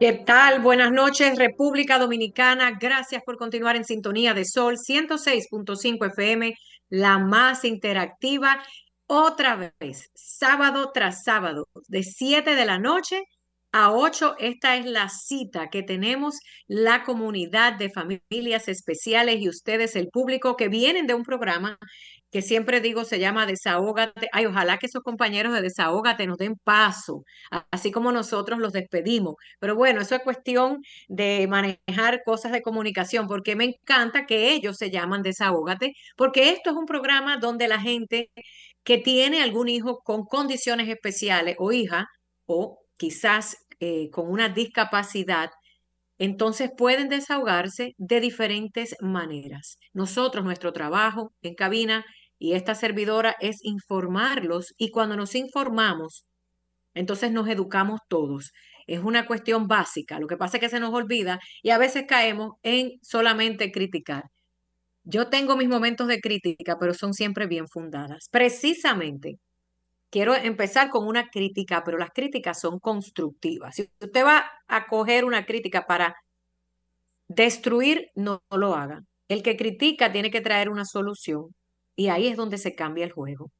¿Qué tal? Buenas noches, República Dominicana. Gracias por continuar en sintonía de Sol 106.5 FM, la más interactiva. Otra vez, sábado tras sábado, de 7 de la noche a 8. Esta es la cita que tenemos la comunidad de familias especiales y ustedes, el público, que vienen de un programa que siempre digo se llama Desahógate. Ay, ojalá que esos compañeros de Desahógate nos den paso, así como nosotros los despedimos. Pero bueno, eso es cuestión de manejar cosas de comunicación, porque me encanta que ellos se llaman Desahógate, porque esto es un programa donde la gente que tiene algún hijo con condiciones especiales o hija, o quizás eh, con una discapacidad, entonces pueden desahogarse de diferentes maneras. Nosotros, nuestro trabajo en cabina y esta servidora es informarlos y cuando nos informamos, entonces nos educamos todos. Es una cuestión básica. Lo que pasa es que se nos olvida y a veces caemos en solamente criticar. Yo tengo mis momentos de crítica, pero son siempre bien fundadas. Precisamente quiero empezar con una crítica, pero las críticas son constructivas. Si usted va a coger una crítica para destruir, no, lo haga. El que critica tiene que traer una solución y ahí es donde se cambia el juego.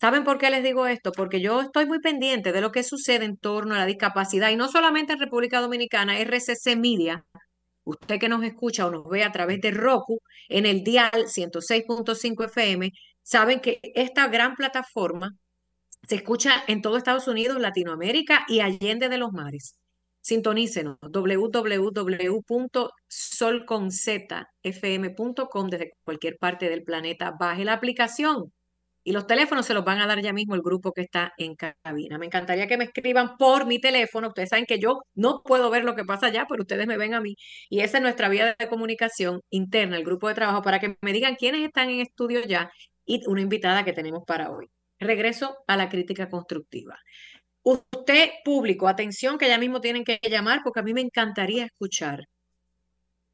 ¿Saben por qué les digo esto? Porque yo estoy muy pendiente de lo que sucede en torno a la discapacidad y no solamente en República Dominicana, RCC Media, usted que nos escucha o nos ve a través de Roku en el dial 106.5 FM, saben que esta gran plataforma se escucha en todo Estados Unidos, Latinoamérica y allende de los mares. Sintonícenos www.solconzfm.com desde cualquier parte del planeta. Baje la aplicación y los teléfonos se los van a dar ya mismo el grupo que está en cabina. Me encantaría que me escriban por mi teléfono. Ustedes saben que yo no puedo ver lo que pasa allá, pero ustedes me ven a mí. Y esa es nuestra vía de comunicación interna, el grupo de trabajo, para que me digan quiénes están en estudio ya y una invitada que tenemos para hoy. Regreso a la crítica constructiva. Usted, público, atención que ya mismo tienen que llamar porque a mí me encantaría escuchar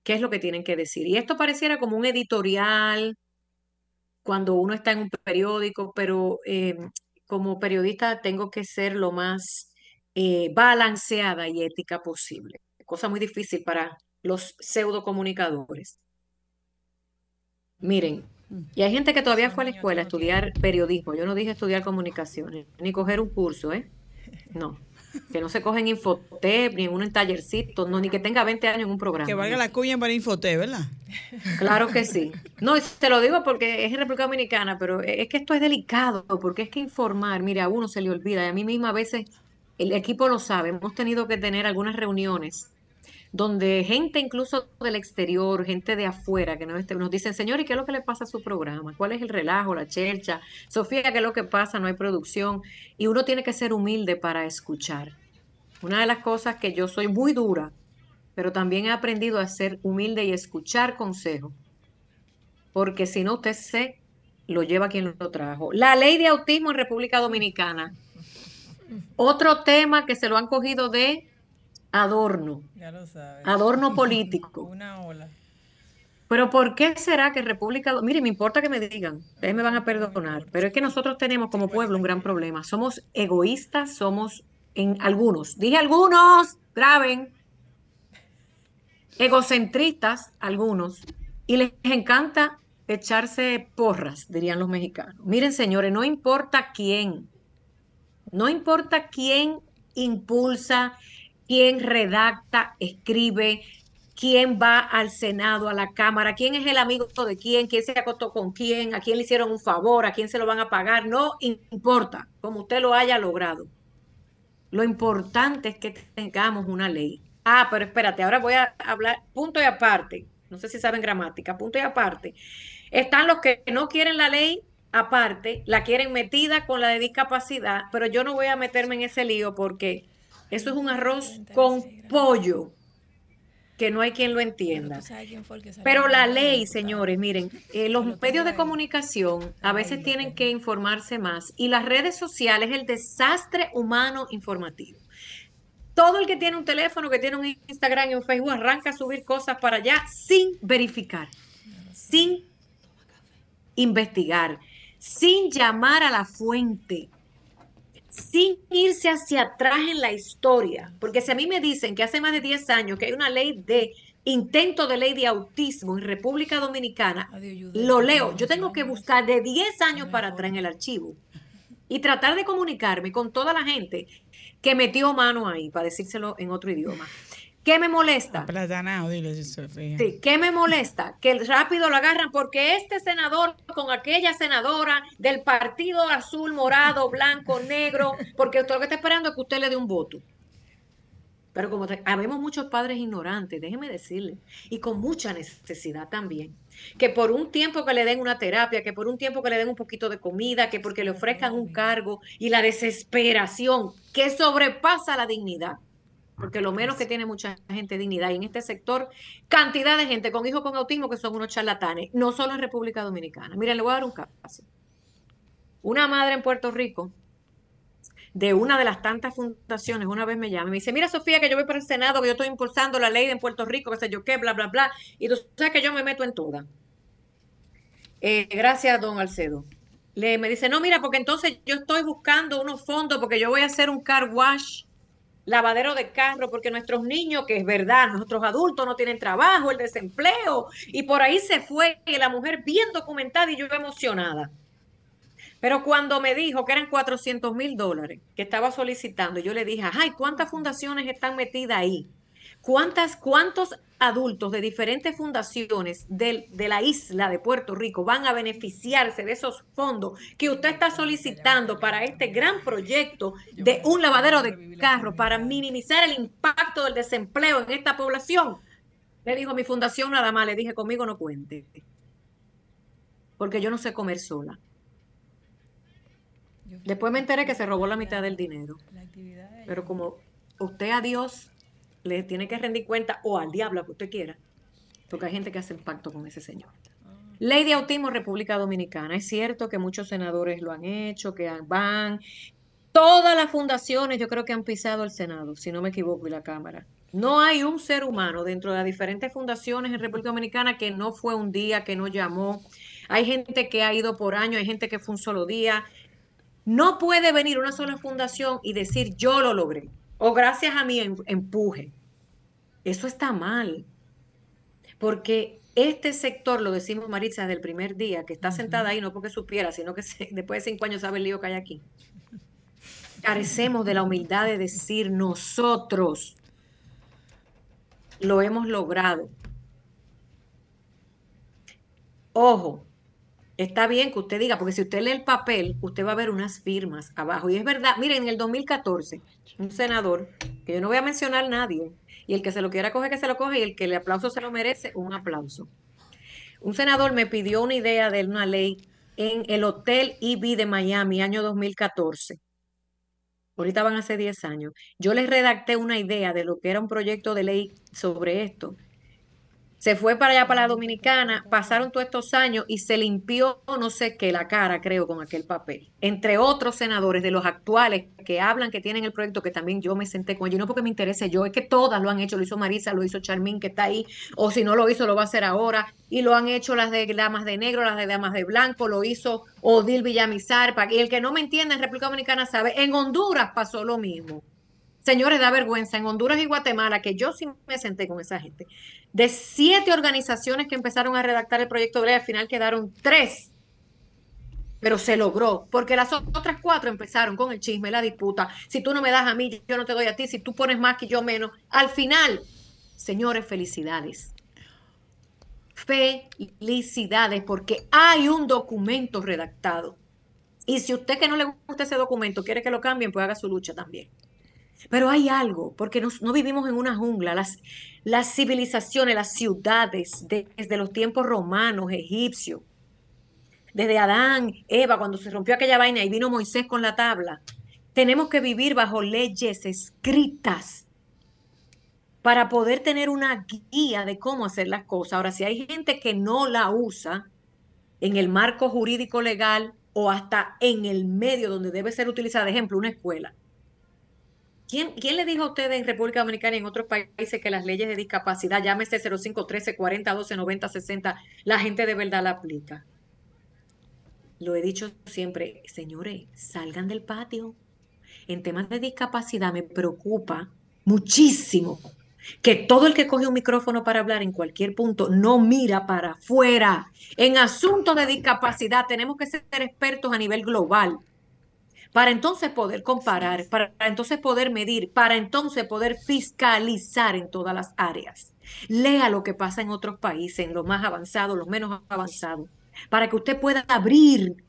qué es lo que tienen que decir. Y esto pareciera como un editorial cuando uno está en un periódico, pero eh, como periodista tengo que ser lo más eh, balanceada y ética posible. Cosa muy difícil para los pseudo comunicadores. Miren, y hay gente que todavía fue a la escuela a estudiar periodismo. Yo no dije estudiar comunicaciones, ni coger un curso, ¿eh? No. Que no se cogen Infotep, ni en un tallercito, no, ni que tenga 20 años en un programa. Que valga la cuña para Infotep, ¿verdad? Claro que sí. No, te lo digo porque es en República Dominicana, pero es que esto es delicado, porque es que informar, mire, a uno se le olvida, y a mí misma a veces el equipo lo sabe, hemos tenido que tener algunas reuniones donde gente incluso del exterior, gente de afuera, que nos, nos dicen, señor, ¿y qué es lo que le pasa a su programa? ¿Cuál es el relajo, la chercha? Sofía, ¿qué es lo que pasa? No hay producción. Y uno tiene que ser humilde para escuchar. Una de las cosas que yo soy muy dura, pero también he aprendido a ser humilde y escuchar consejos. Porque si no, usted se lo lleva quien lo trajo. La ley de autismo en República Dominicana. Otro tema que se lo han cogido de adorno. Ya lo sabes. Adorno político. Una ola. Pero ¿por qué será que República... Mire, me importa que me digan, ustedes me van a perdonar, pero es que nosotros tenemos como pueblo un gran problema. Somos egoístas, somos en algunos, dije algunos, graben, egocentristas algunos, y les encanta echarse porras, dirían los mexicanos. Miren, señores, no importa quién, no importa quién impulsa, quién redacta, escribe, quién va al Senado, a la Cámara, quién es el amigo de quién, quién se acostó con quién, a quién le hicieron un favor, a quién se lo van a pagar, no importa, como usted lo haya logrado. Lo importante es que tengamos una ley. Ah, pero espérate, ahora voy a hablar punto y aparte. No sé si saben gramática, punto y aparte. Están los que no quieren la ley aparte, la quieren metida con la de discapacidad, pero yo no voy a meterme en ese lío porque Eso es un arroz con pollo que no hay quien lo entienda. Pero la ley, señores, miren, eh, los medios de comunicación a veces tienen que informarse más y las redes sociales, el desastre humano informativo. Todo el que tiene un teléfono, que tiene un Instagram y un Facebook, arranca a subir cosas para allá sin verificar, sin investigar, sin llamar a la fuente, sin irse hacia atrás en la historia. Porque si a mí me dicen que hace más de 10 años que hay una ley de intento de ley de autismo en República Dominicana, lo leo. Yo tengo que buscar de 10 años para atrás en el archivo y tratar de comunicarme con toda la gente que metió mano ahí, para decírselo en otro idioma. ¿Qué me molesta? Sí, ¿qué me molesta? Que rápido lo agarran porque este senador con aquella senadora del partido azul, morado, blanco, negro, porque usted lo que está esperando es que usted le dé un voto. Pero como habemos muchos padres ignorantes, déjeme decirle, y con mucha necesidad también, que por un tiempo que le den una terapia, que por un tiempo que le den un poquito de comida, que porque le ofrezcan un cargo y la desesperación que sobrepasa la dignidad porque lo menos que tiene mucha gente dignidad y en este sector cantidad de gente con hijos con autismo que son unos charlatanes, no solo en República Dominicana. Miren, le voy a dar un caso. Una madre en Puerto Rico de una de las tantas fundaciones, una vez me llama y me dice, mira Sofía, que yo voy para el Senado, que yo estoy impulsando la ley en Puerto Rico, que sé yo qué, bla, bla, bla, y tú sabes que yo me meto en toda. Eh, gracias, don Alcedo. Le, me dice, no, mira, porque entonces yo estoy buscando unos fondos porque yo voy a hacer un car wash lavadero de carro, porque nuestros niños, que es verdad, nuestros adultos no tienen trabajo, el desempleo, y por ahí se fue y la mujer bien documentada y yo emocionada. Pero cuando me dijo que eran 400 mil dólares que estaba solicitando, yo le dije, ay, ¿cuántas fundaciones están metidas ahí? ¿Cuántas, ¿Cuántos adultos de diferentes fundaciones de, de, la isla de Puerto Rico van a beneficiarse de esos fondos que usted está solicitando para este gran proyecto de un lavadero de carro para minimizar el impacto del desempleo en esta población? Le dijo mi fundación nada más, le dije conmigo no cuente, porque yo no sé comer sola. Después me enteré que se robó la mitad del dinero. Pero como usted a Dios le tiene que rendir cuenta o al diablo que usted quiera, porque hay gente que hace el pacto con ese señor. Ley de autismo República Dominicana. Es cierto que muchos senadores lo han hecho, que van. Todas las fundaciones yo creo que han pisado el Senado, si no me equivoco, y la Cámara. No hay un ser humano dentro de las diferentes fundaciones en República Dominicana que no fue un día, que no llamó. Hay gente que ha ido por año, hay gente que fue un solo día. No puede venir una sola fundación y decir yo lo logré o gracias a mi em, empuje. Eso está mal, porque este sector, lo decimos Maritza desde el primer día, que está sentada ahí no porque supiera, sino que después de cinco años sabe el lío que hay aquí. Carecemos de la humildad de decir nosotros lo hemos logrado. Ojo, está bien que usted diga, porque si usted lee el papel, usted va a ver unas firmas abajo. Y es verdad, miren, en el 2014, un senador, que yo no voy a mencionar a nadie, y el que se lo quiera coger, que se lo coge, y el que le aplauso se lo merece, un aplauso. Un senador me pidió una idea de una ley en el Hotel IB de Miami, año 2014. Ahorita van ser 10 años. Yo les redacté una idea de lo que era un proyecto de ley sobre esto se fue para allá, para la Dominicana, pasaron todos estos años y se limpió no sé qué la cara, creo, con aquel papel. Entre otros senadores de los actuales que hablan, que tienen el proyecto, que también yo me senté con ellos, no porque me interese yo, es que todas lo han hecho, lo hizo Marisa, lo hizo Charmín, que está ahí, o si no lo hizo, lo va a hacer ahora, y lo han hecho las de damas de negro, las de damas de blanco, lo hizo Odil Villamizar, y el que no me entiende en República Dominicana sabe, en Honduras pasó lo mismo. Señores, da vergüenza. En Honduras y Guatemala, que yo sí me senté con esa gente, de siete organizaciones que empezaron a redactar el proyecto de ley, al final quedaron tres. Pero se logró, porque las otras cuatro empezaron con el chisme, la disputa. Si tú no me das a mí, yo no te doy a ti. Si tú pones más que yo menos. Al final, señores, felicidades. Felicidades, porque hay un documento redactado. Y si usted que no le gusta ese documento quiere que lo cambien, pues haga su lucha también. Pero hay algo, porque no vivimos en una jungla. Las, las civilizaciones, las ciudades, desde los tiempos romanos, egipcios, desde Adán, Eva, cuando se rompió aquella vaina y vino Moisés con la tabla, Tenemos que vivir bajo leyes escritas para poder tener una guía de cómo hacer las cosas. Ahora, si hay gente que no la usa en el marco jurídico legal o hasta en el medio donde debe ser utilizada, ejemplo, una escuela. ¿Quién, ¿Quién, le dijo a ustedes en República Dominicana y en otros países que las leyes de discapacidad, llámese 05, 13, 40, 12, 90, 60, la gente de verdad la aplica? Lo he dicho siempre, señores, salgan del patio. En temas de discapacidad me preocupa muchísimo que todo el que coge un micrófono para hablar en cualquier punto no mira para afuera. En asuntos de discapacidad tenemos que ser expertos a nivel global para entonces poder comparar, para entonces poder medir, para entonces poder fiscalizar en todas las áreas. Lea lo que pasa en otros países, en los más avanzados, los menos avanzados, para que usted pueda abrir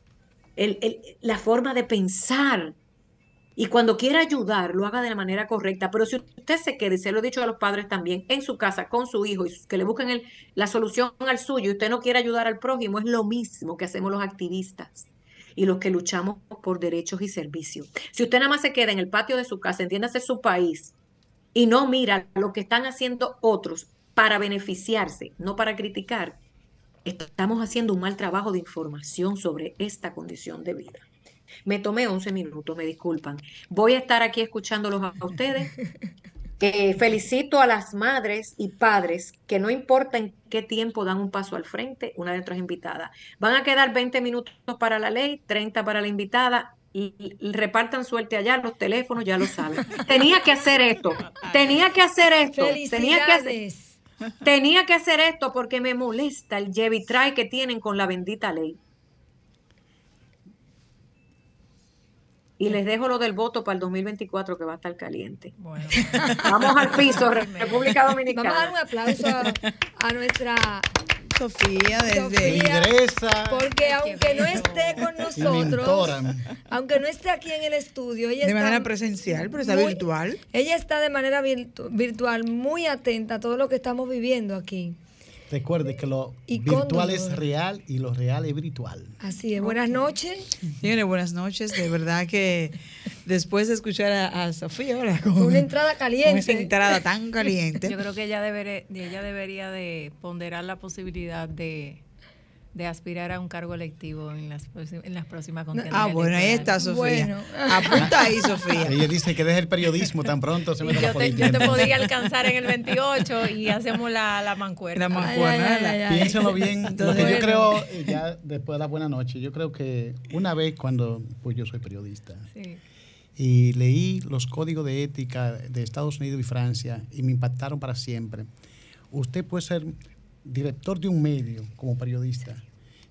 el, el, la forma de pensar, y cuando quiera ayudar, lo haga de la manera correcta. Pero si usted se queda, y se lo he dicho a los padres también, en su casa, con su hijo, y que le busquen el, la solución al suyo, y usted no quiere ayudar al prójimo, es lo mismo que hacemos los activistas y los que luchamos por derechos y servicios. Si usted nada más se queda en el patio de su casa, entiéndase su país, y no mira lo que están haciendo otros para beneficiarse, no para criticar, estamos haciendo un mal trabajo de información sobre esta condición de vida. Me tomé 11 minutos, me disculpan. Voy a estar aquí escuchándolos a ustedes. Eh, felicito a las madres y padres que no importa en qué tiempo dan un paso al frente, una de nuestras invitadas. Van a quedar 20 minutos para la ley, 30 para la invitada. Y, y repartan suerte allá, los teléfonos, ya lo saben. Tenía que hacer esto, tenía que hacer esto, tenía que hacer, tenía que hacer esto porque me molesta el lleve y trae que tienen con la bendita ley. Y les dejo lo del voto para el 2024 que va a estar caliente. Bueno. Vamos al piso, República Dominicana. Vamos a dar un aplauso a, a nuestra Sofía desde Sofía, Ingresa. Porque aunque no esté con nosotros, aunque no esté aquí en el estudio, ella de está manera presencial, pero está muy- virtual. Ella está de manera virtu- virtual muy atenta a todo lo que estamos viviendo aquí. Recuerde que lo Y con virtual es real y lo real es virtual. Así es. Buenas noches. Señores, buenas noches. De verdad que después de escuchar a, a Sofía, ahora con, Una entrada con caliente. esa entrada tan caliente. Yo creo que ella, debería, ella debería de ponderar la posibilidad de, de aspirar a un cargo electivo en las, en las próximas contiendas Ah, bueno, ahí está. Sofía. Bueno. Apunta ahí, Sofía. Ella dice que deje el periodismo tan pronto se la yo, te, yo te podría alcanzar en el 28 y hacemos la, la mancuerna. La mancuerna, Ay, ay, ay. Piénsalo bien. Lo Entonces, que yo creo, eh, ya después de la buena noche, yo creo que una vez cuando, pues yo soy periodista, Sí. y leí los códigos de ética de Estados Unidos y Francia y me impactaron para siempre. Usted puede ser director de un medio como periodista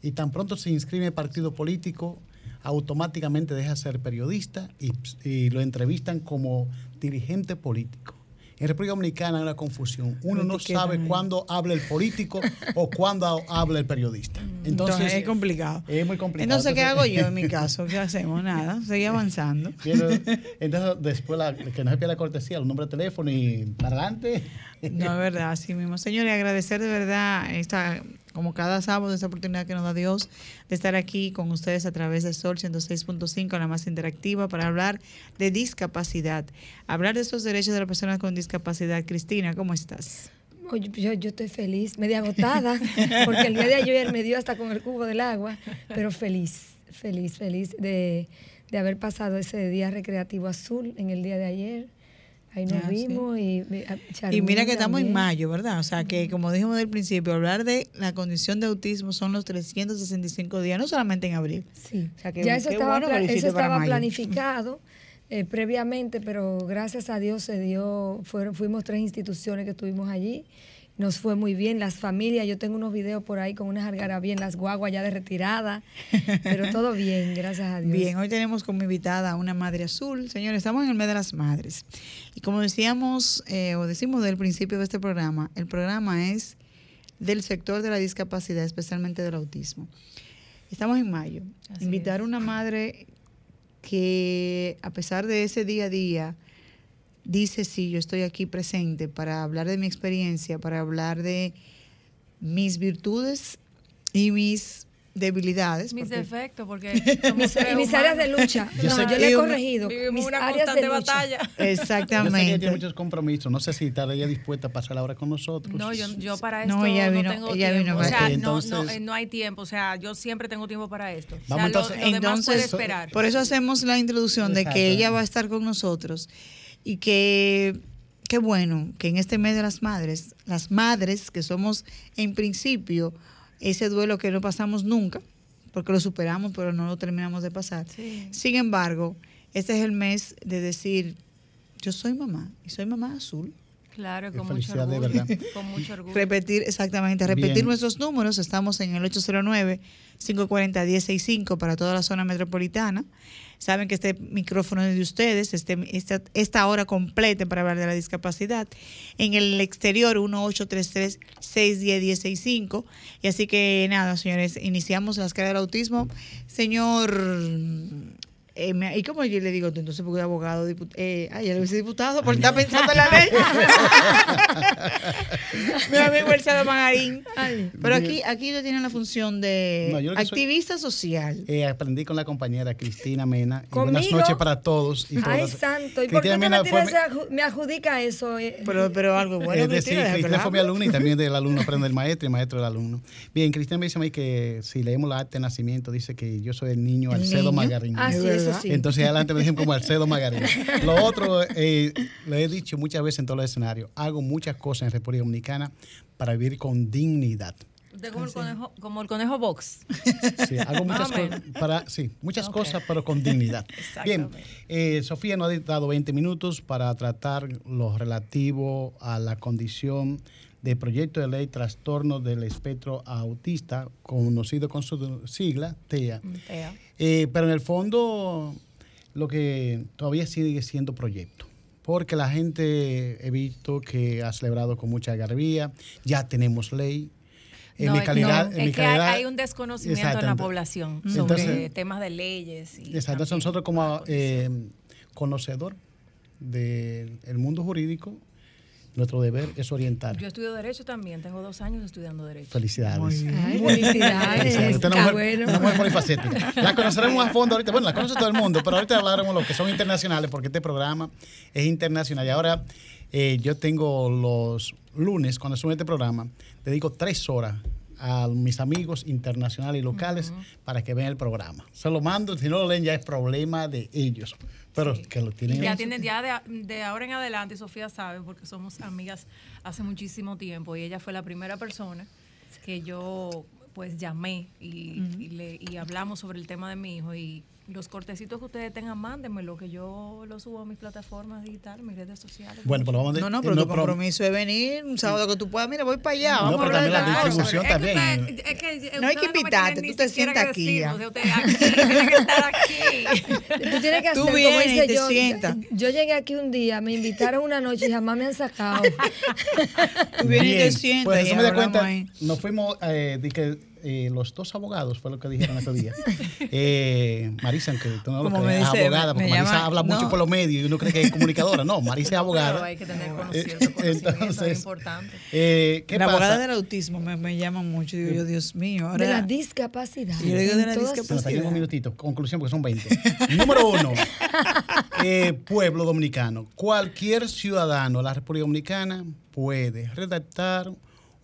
y tan pronto se inscribe en partido político, automáticamente deja de ser periodista y, y lo entrevistan como dirigente político. En República Dominicana hay una confusión. Uno no sabe cuándo habla el político o cuándo habla el periodista. Entonces, Entonces, es complicado. es muy complicado. Entonces, ¿qué hago yo en mi caso? ¿Qué hacemos? Nada, seguir avanzando. Pero, entonces, después la- que no se pierda la cortesía, el número de teléfono y para adelante. No, es verdad, así mismo. Señores, agradecer de verdad esta, como cada sábado, esta oportunidad que nos da Dios de estar aquí con ustedes a través de Sol 106.5, la más interactiva, para hablar de discapacidad, hablar de esos derechos de las personas con discapacidad. Cristina, ¿cómo estás? Oye, Yo, yo estoy feliz, media agotada, porque el día de ayer me dio hasta con el cubo del agua, pero feliz, feliz, feliz de, de haber pasado ese día recreativo azul en el día de ayer. Ahí nos Ah, sí. vimos y, y, a Y mira que estamos en mayo, ¿verdad? O sea, que como dijimos del principio, hablar de la condición de autismo son los 365 días, no solamente en abril. Sí, O sea, que- ya eso estaba, bueno eso estaba planificado eh, previamente, pero gracias a Dios se dio, fueron, fuimos tres instituciones que estuvimos allí, nos fue muy bien, las familias, yo tengo unos videos por ahí con unas algarabías en las guaguas ya de retirada, pero todo bien, gracias a Dios. Bien, hoy tenemos como invitada a una madre azul. Señores, estamos en el mes de las madres. Y como decíamos, eh, o decimos del principio de este programa, el programa es del sector de la discapacidad, especialmente del autismo. Estamos en mayo. Así Invitar a una madre que, a pesar de ese día a día, dice, sí, yo estoy aquí presente para hablar de mi experiencia, para hablar de mis virtudes y mis debilidades. Mis porque- defectos, porque Mis, y mis áreas de lucha. Yo No, sé yo le he corregido. vivimos Mis una áreas de constante lucha. batalla. Yo sé que ella Exactamente. tiene muchos compromisos. No sé si estaría dispuesta a pasar la hora con nosotros. No, yo, yo para No, esto no, ella vino- tengo ella tiempo. vino o sea, acá. no, Entonces- no, eh, no hay tiempo. O sea, yo siempre tengo tiempo para esto. O sea, Vamos lo- entonces- lo, demás puede Entonces, esperar. por eso hacemos la introducción de que ella va a estar con nosotros y que qué bueno que en este mes de las madres, las madres que somos en principio ese duelo que no pasamos nunca, porque lo superamos pero no lo terminamos de pasar. Sí. Sin embargo, este es el mes de decir, yo soy mamá y soy mamá azul. Claro, con mucho orgullo. verdad. Con mucho orgullo. Repetir, exactamente, repetir Bien. nuestros números. Estamos en el 809-540-1065 para toda la zona metropolitana. Saben que este micrófono es de ustedes, este, esta, esta hora completa para hablar de la discapacidad. En el exterior, 1833-610-1065. Y así que nada, señores, iniciamos las caras del autismo. Señor eh, me- ¿Y cómo yo le digo tú? Entonces, porque abogado, diput eh, ay, ya hice diputado, porque está pensando en la ley. Mi amigo Elzado Magarín. Ay. Pero aquí, aquí ellos tienen la función de No, yo lo que soy- activista social. Eh, aprendí con la compañera Cristina Mena. Y buenas noches para todos. Y Ay, todas. santo. ¿Y por qué Mena me, fue me adjudica eso? eh? Pero, pero algo bueno, es decir, Cristina, Cristina fue mi alumna y también del alumno aprende el maestro y el maestro del alumno. Bien, Cristina me dice a mí que si leemos la acta de nacimiento, dice que yo soy el niño ¿El Alcedo? Magarín. Ah, Es eso verdad. sí. Entonces adelante me dicen como Alcedo Magarín. Lo otro, eh, lo he dicho muchas veces en todos los escenarios, hago muchas cosas en República Dominicana para vivir con dignidad. Usted como el conejo, como el conejo box. Sí, hago muchas cosas para, sí, muchas cosas, pero con dignidad. Bien, eh, Sofía nos ha dado 20 minutos para tratar lo relativo a la condición de proyecto de ley trastorno del espectro autista, conocido con su sigla, TEA. Tea. Eh, pero en el fondo, lo que todavía sigue siendo proyecto. Porque la gente he visto que ha celebrado con mucha garabía, ya tenemos ley. En No, mi calidad, no, en es mi que hay, calidad- hay un desconocimiento en la población sobre Entonces- temas de leyes. Y Exacto, también nosotros como eh, conocedor del mundo jurídico, nuestro deber es orientar. Yo estudio Derecho también, tengo dos años estudiando Derecho. Felicidades. Ay, felicidades. Usted es Está una mujer, bueno. una mujer polifacética. La conoceremos a fondo ahorita. Bueno, la conoce todo el mundo, pero ahorita hablaremos de los que son internacionales, porque este programa es internacional. Y ahora eh, yo tengo los lunes, cuando sube este programa, dedico tres horas a mis amigos internacionales y locales para que vean el programa. Se lo mando, si no lo leen ya es problema de ellos. Pero que lo tienen. Ya en- tienen, ya de, de ahora en adelante, Sofía sabe, porque somos amigas hace muchísimo tiempo y ella fue la primera persona que yo pues llamé y, y le, y hablamos sobre el tema de mi hijo y los cortecitos que ustedes tengan, mándenmelo, que yo lo subo a mis plataformas digitales, mis redes sociales. Bueno, pues vamos a No, no, pero eh, tu pro- compromiso es venir un sábado que tú puedas. Mira, voy para allá. No, Vamos pero también la distribución Es que también. usted- es que No hay que invitarte, tú te sientas aquí, decir, ya. o sea, usted aquí, tiene que estar aquí. Tú tienes que hacer Tú como vienes y hice te yo. sientas. Yo llegué aquí un día, me invitaron una noche y jamás me han sacado. Tú vienes y te Bien, sientas Pues eso me da cuenta, ahí. nos fuimos, eh, de que eh, los dos abogados, fue lo que dijeron ese día. Eh, Marisa, aunque tú no lo Como crees, es abogada, porque Marisa llama- habla mucho no. por los medios y uno cree que es comunicadora. No, Marisa es abogada. Pero hay que tener Eh, conocimiento, conocimiento entonces, es importante. Eh, ¿Qué la pasa? abogada del autismo me, me llama mucho. Digo yo, Dios mío. Ahora, De la discapacidad. Yo le digo de la discapacidad. Un minutito. Conclusión, porque son 20. Número uno. eh, pueblo dominicano. Cualquier ciudadano de la República Dominicana puede redactar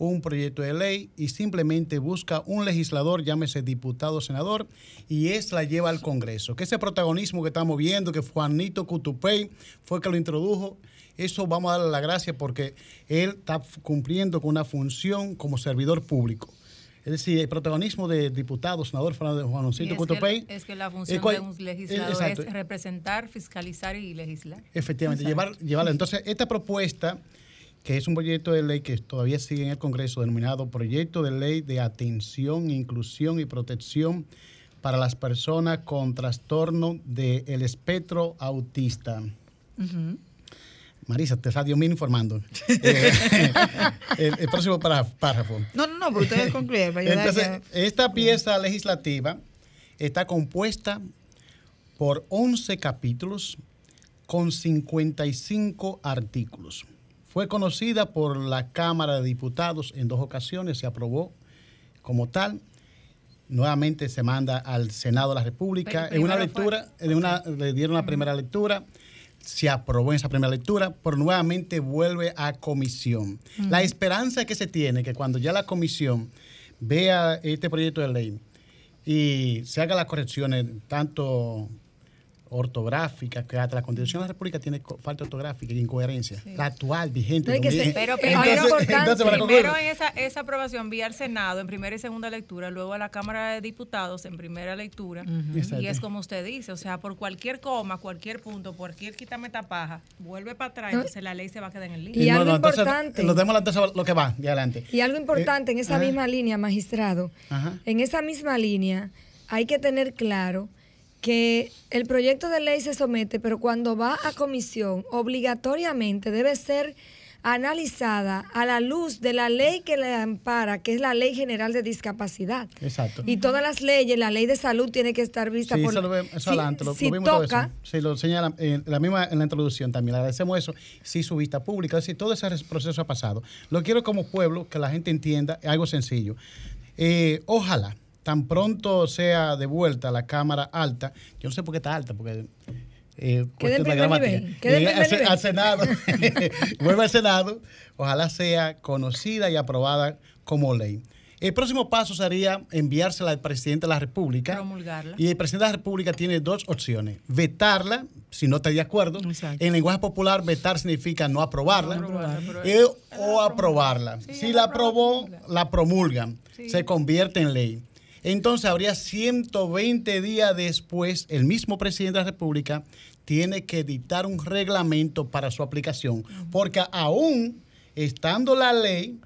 un proyecto de ley y simplemente busca un legislador, llámese diputado o senador, y es la lleva al Congreso. Que ese protagonismo que estamos viendo, que Juanito Cutupey fue que lo introdujo, eso vamos a darle la gracia porque él está cumpliendo con una función como servidor público. Es decir, el protagonismo de diputado, senador Fernando Y Juancito es, Cutupey. que, es que la función cual- de un legislador exacto. es representar, fiscalizar y legislar. Efectivamente, llevar, llevarla. Entonces, esta propuesta, que es un proyecto de ley que todavía sigue en el Congreso, denominado Proyecto de Ley de Atención, Inclusión y Protección para las personas con trastorno del espectro autista. Marisa, te está Dios mío informando. Eh, el, el próximo párrafo-. No, no, no, pero ustedes concluyen para. Entonces, esta pieza legislativa está compuesta por 11 capítulos con 55 artículos. Fue conocida por la Cámara de Diputados en dos ocasiones, se aprobó como tal nuevamente se manda al Senado de la República. Pero En una fue- lectura, en una, le dieron la primera lectura, se aprobó en esa primera lectura, pero nuevamente vuelve a comisión. La esperanza que se tiene que cuando ya la comisión vea este proyecto de ley y se haga las correcciones tanto ortográficas, que hasta la Constitución de la República tiene falta ortográfica y incoherencia. La actual, vigente. No hay que ser- Pero Entonces- primero, importante. para concluir, primero en esa, esa aprobación vía al Senado en primera y segunda lectura, luego a la Cámara de Diputados en primera lectura. Y es como usted dice, o sea, por cualquier coma, cualquier punto, cualquier quítame tapaja, vuelve para atrás, No. entonces la ley se va a quedar en el Y libro. algo entonces, importante. Nos demos la entonces lo que va, de adelante. Y algo importante en esa ajá. misma línea, magistrado, Ajá. en esa misma línea hay que tener claro que el proyecto de ley se somete, pero cuando va a comisión, obligatoriamente debe ser analizada a la luz de la ley que le ampara, que es la Ley General de Discapacidad. Exacto. Y todas las leyes, la ley de salud tiene que estar vista Sí, por... eso, lo ve- eso si- adelante, lo, si lo vimos todo toca, eso. Sí, lo señala en la misma en la introducción también. Le agradecemos eso. Sí, su vista pública, es decir, todo ese proceso ha pasado. Lo quiero como pueblo, que la gente entienda, algo sencillo. Eh, ojalá, tan pronto sea de vuelta a la Cámara Alta, yo no sé por qué está alta, porque... Eh, cuestión de nivel, quede al, nivel. al Senado, vuelve al Senado, ojalá sea conocida y aprobada como ley. El próximo paso sería enviársela al presidente de la República. Promulgarla. Y el presidente de la República tiene dos opciones. Vetarla, si no está de acuerdo. Exacto. En lenguaje popular, vetar significa no aprobarla. No aprobarla, pero eh, o aprobarla. Sí, si la aprobó, la promulgan. Sí. Se convierte en ley. Entonces habría 120 días después, el mismo presidente de la República tiene que dictar un reglamento para su aplicación. Porque aún estando la ley,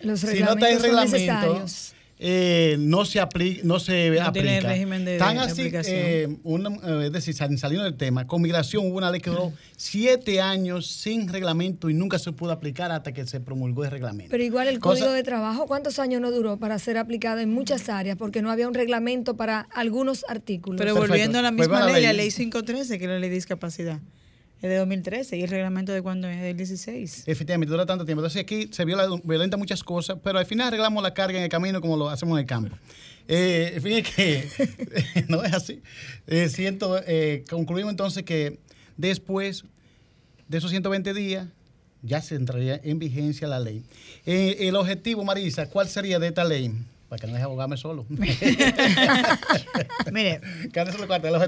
los si no está el reglamentos son reglamento, necesarios. Eh, no se aplica, no se No aplica. tiene régimen de- Tan de así, eh, una- eh, es decir, sal- saliendo del tema, con migración hubo una ley que duró siete años sin reglamento y nunca se pudo aplicar hasta que se promulgó el reglamento. Pero igual el Cosa- Código de Trabajo, ¿cuántos años no duró para ser aplicado en muchas áreas? Porque no había un reglamento para algunos artículos. Pero Perfecto. volviendo a la Pues misma ley, la ley. ley 513, que es la ley de discapacidad, es de 2013 y el reglamento de cuándo es del 16. Efectivamente, dura tanto tiempo. Entonces aquí se viola, violenta muchas cosas, pero al final arreglamos la carga en el camino como lo hacemos en el campo. Eh, es que no es así. Eh, siento, eh, concluimos entonces que después de esos 120 días ya se entraría en vigencia la ley. Eh, el objetivo, Marisa, ¿cuál sería de esta ley? Para que no deje abogarme solo. Mire,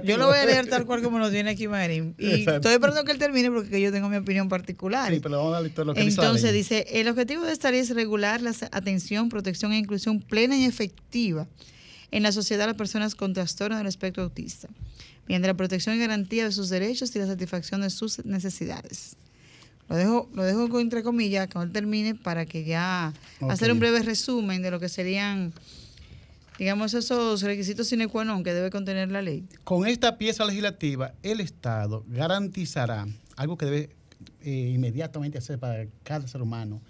yo lo voy a leer tal cual como lo tiene aquí Mayrin. Y Exacto. estoy esperando que él termine porque yo tengo mi opinión particular. Sí, pero vamos a lo que Entonces dice, el objetivo de esta ley es regular la atención, protección e inclusión plena y efectiva en la sociedad de las personas con trastorno del espectro autista, mediante la protección y garantía de sus derechos y la satisfacción de sus necesidades. Lo dejo, lo dejo con entre comillas, cuando él termine, para que ya Ok. hacer un breve resumen de lo que serían, digamos, esos requisitos sine qua non que debe contener la ley. Con esta pieza legislativa, el Estado garantizará algo que debe eh, inmediatamente hacer para cada ser humano,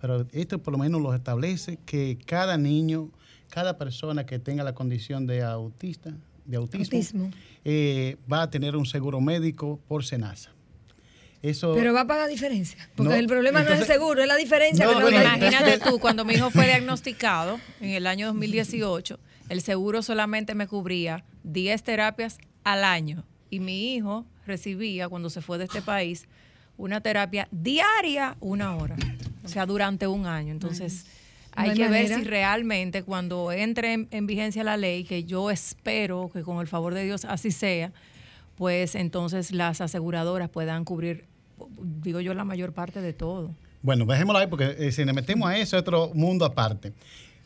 pero esto por lo menos lo establece que cada niño, cada persona que tenga la condición de autista, de autismo, Autismo. eh, va a tener un seguro médico por SENASA. Eso, Pero va a pagar diferencia. Porque No, el problema no es el seguro, es la diferencia. No, que no Imagínate tú, cuando mi hijo fue diagnosticado en el año 2018, el seguro solamente me cubría 10 terapias al año y mi hijo recibía, cuando se fue de este país, una terapia diaria, una hora, o sea, durante un año. Entonces, hay hay que ver si realmente cuando entre en, en vigencia la ley, que yo espero que con el favor de Dios así sea, pues entonces las aseguradoras puedan cubrir, digo yo, la mayor parte de todo. Bueno, dejémoslo ahí porque eh, si nos metemos a eso es otro mundo aparte.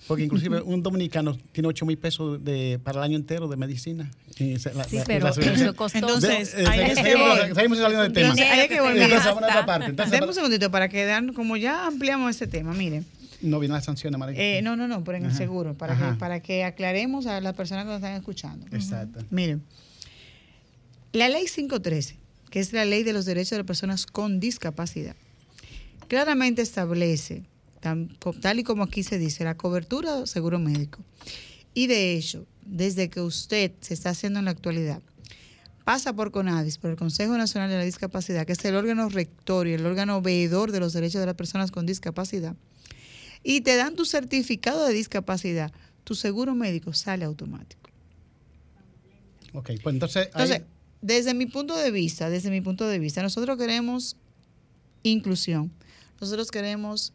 Porque inclusive un dominicano tiene 8 mil pesos de, para el año entero de medicina. Y se- la- Sí, la- pero la- eso es costoso. Entonces, De- eh, es que seguimos, seguimos saliendo del tema. Entonces, hay que volver. A otra parte. Entonces, un segundito para quedar, como ya ampliamos ese tema, miren. no vienen las sanciones, María. Eh, no, no, no, pero en el seguro, para ajá. que, para que aclaremos a las personas que nos están escuchando. Exacto. Miren, la ley 513, que es la ley de los derechos de las personas con discapacidad, claramente establece, tal y como aquí se dice, la cobertura de seguro médico. Y de hecho, desde que usted se está haciendo en la actualidad, pasa por CONADIS, por el Consejo Nacional de la Discapacidad, que es el órgano rector y el órgano veedor de los derechos de las personas con discapacidad, y te dan tu certificado de discapacidad, tu seguro médico sale automático. Ok, pues entonces... Entonces, desde mi punto de vista, desde mi punto de vista, nosotros queremos inclusión. Nosotros queremos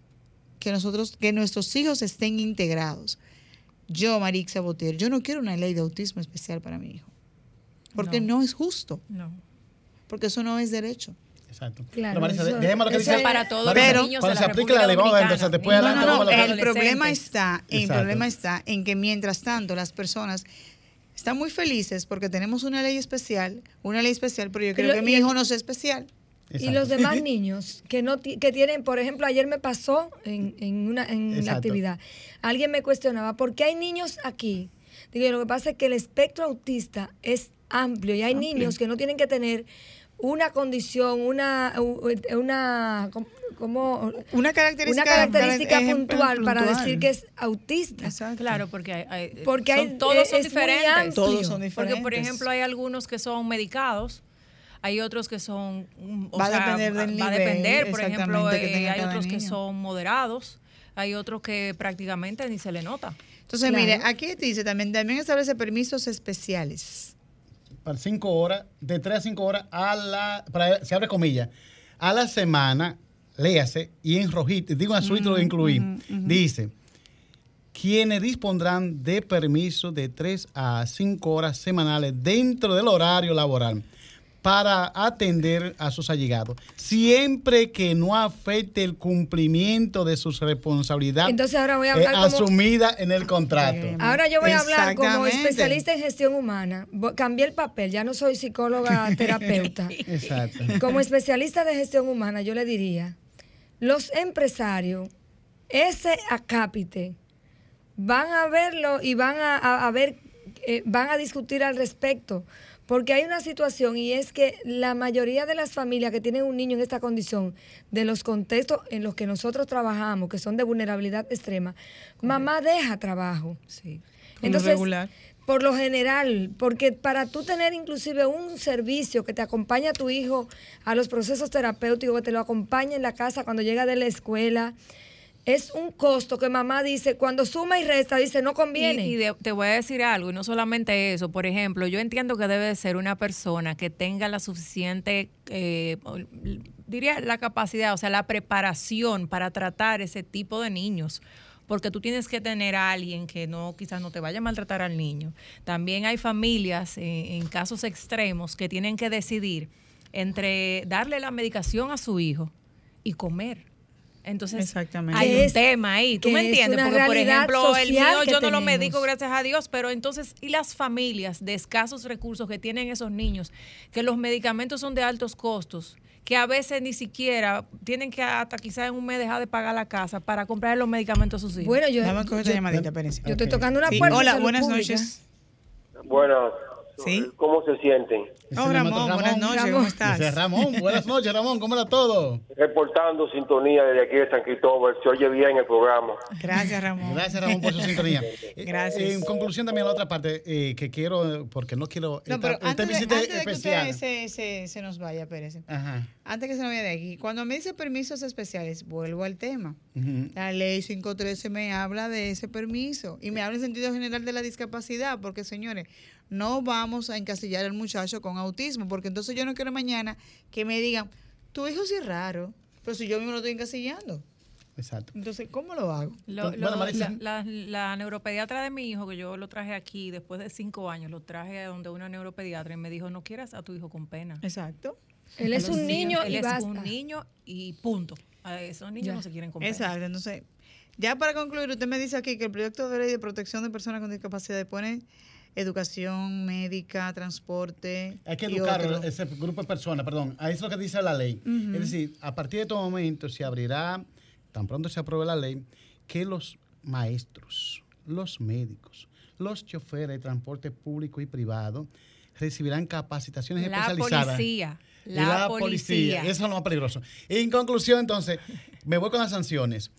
que nosotros, que nuestros hijos estén integrados. Yo, Marixa Botier, yo no quiero una ley de autismo especial para mi hijo. Porque no, No. es justo, No. porque eso no es derecho. Exacto. Claro, Pero Marisa, eso- lo que dice. para todos Marisa, los niños cuando de se la aplique la ley, vamos a ver, entonces después No, adelante no, no, vamos a el problema está, el Exacto. problema está en que mientras tanto las personas están muy felices porque tenemos una ley especial, una ley especial, pero yo creo que mi hijo no sea especial. Y los demás niños que no que tienen, por ejemplo, ayer me pasó en, en una en la actividad, alguien me cuestionaba, ¿por qué hay niños aquí? Digo, lo que pasa es que el espectro autista es amplio y hay niños que no tienen que tener una condición, una, una, como- Una característica, una característica puntual para puntual. decir que es autista. Exacto. Claro, porque hay, hay- Porque son- hay- todos eh, son diferentes. amplio. Todos son Porque, por ejemplo, hay algunos que son medicados, hay otros que son... mm, o Va a sea, depender del Va a depender, por ejemplo, eh, hay otros que son moderados, hay otros que prácticamente ni se le nota. Entonces, Claro. mire, aquí te dice también, también establece permisos especiales. Para cinco horas, de 3 a 5 horas a la, para, se abre comillas, a la semana, léase, y en rojito, digo en azulito lo incluí, dice, quienes dispondrán de permiso de 3 a 5 horas semanales dentro del horario laboral para atender a sus allegados, siempre que no afecte el cumplimiento de sus responsabilidades Entonces ahora voy a hablar eh, como- asumida en el contrato. Ahora yo voy a hablar como especialista en gestión humana. Cambié el papel, ya no soy psicóloga terapeuta. Exacto. Como especialista de gestión humana, yo le diría, los empresarios, ese acápite, van a verlo y van a, a- a ver, eh, van a discutir al respecto. Porque hay una situación y es que la mayoría de las familias que tienen un niño en esta condición, de los contextos en los que nosotros trabajamos, que son de vulnerabilidad extrema, mamá deja trabajo. Sí. Por lo regular. Por lo general, porque para tú tener inclusive un servicio que te acompañe a tu hijo a los procesos terapéuticos, que te lo acompañe en la casa cuando llega de la escuela, es un costo que mamá dice, cuando suma y resta, dice, no conviene. Y, y de- te voy a decir algo, y no solamente eso, por ejemplo, yo entiendo que debe de ser una persona que tenga la suficiente, eh, diría la capacidad, o sea, la preparación para tratar ese tipo de niños. Porque tú tienes que tener a alguien que no, quizás no te vaya a maltratar al niño. También hay familias eh, en casos extremos que tienen que decidir entre darle la medicación a su hijo y comer. Entonces, Exactamente. hay un es- tema ahí. ¿Tú me es entiendes? Porque, por ejemplo, el mío yo no lo medico, gracias a Dios, pero entonces, ¿y las familias de escasos recursos que tienen esos niños? Que los medicamentos son de altos costos, que a veces ni siquiera tienen que hasta quizás en un mes dejar de pagar la casa para comprar los medicamentos a sus hijos. Bueno, yo, Dame con esta yo- llamadita, espérense. yo estoy tocando una Sí, puerta. Hola, buenas pública. noches. Buenas. Sí. ¿Cómo se sienten? Oh, Ramón, buenas noches, ¿cómo estás? Ramón, buenas noches, Ramón, ¿cómo era todo? Reportando sintonía desde aquí de San Cristóbal. Se oye bien el programa. Gracias, Ramón. Gracias, Ramón, por su sintonía. Eh, Gracias. En conclusión, también la otra parte eh, que quiero, eh, porque no quiero. No, pero antes de, visite antes de que usted se, se, se nos vaya, Pérez. Ajá. Antes que se nos vaya de aquí, cuando me dice permisos especiales, vuelvo al tema. La ley 513 me habla de ese permiso y me habla en sentido general de la discapacidad, porque señores, no vamos a encasillar al muchacho con autismo, porque entonces yo no quiero mañana que me digan, tu hijo sí es raro, pero si yo mismo lo estoy encasillando. Exacto. Entonces, ¿cómo lo hago? Lo- Bueno, lo- Marisa. la, la- la neuropediatra de mi hijo, que yo lo traje aquí después de cinco años, lo traje a donde una neuropediatra y me dijo, no quieras a tu hijo con pena. Exacto. Él es un niño Él y es basta. un niño y punto. A esos niños Ya. no se quieren con pena. Exacto. Entonces, ya para concluir, usted me dice aquí que el proyecto de ley de protección de personas con discapacidad pone educación médica, transporte. Hay que y educar a ese grupo de personas, perdón. A eso es lo que dice la ley. Es decir, a partir de todo momento se abrirá, tan pronto se apruebe la ley, que los maestros, los médicos, los choferes de transporte público y privado recibirán capacitaciones La especializadas. policía. Y La, policía. Eso es lo más peligroso. En conclusión, entonces, me voy con las sanciones.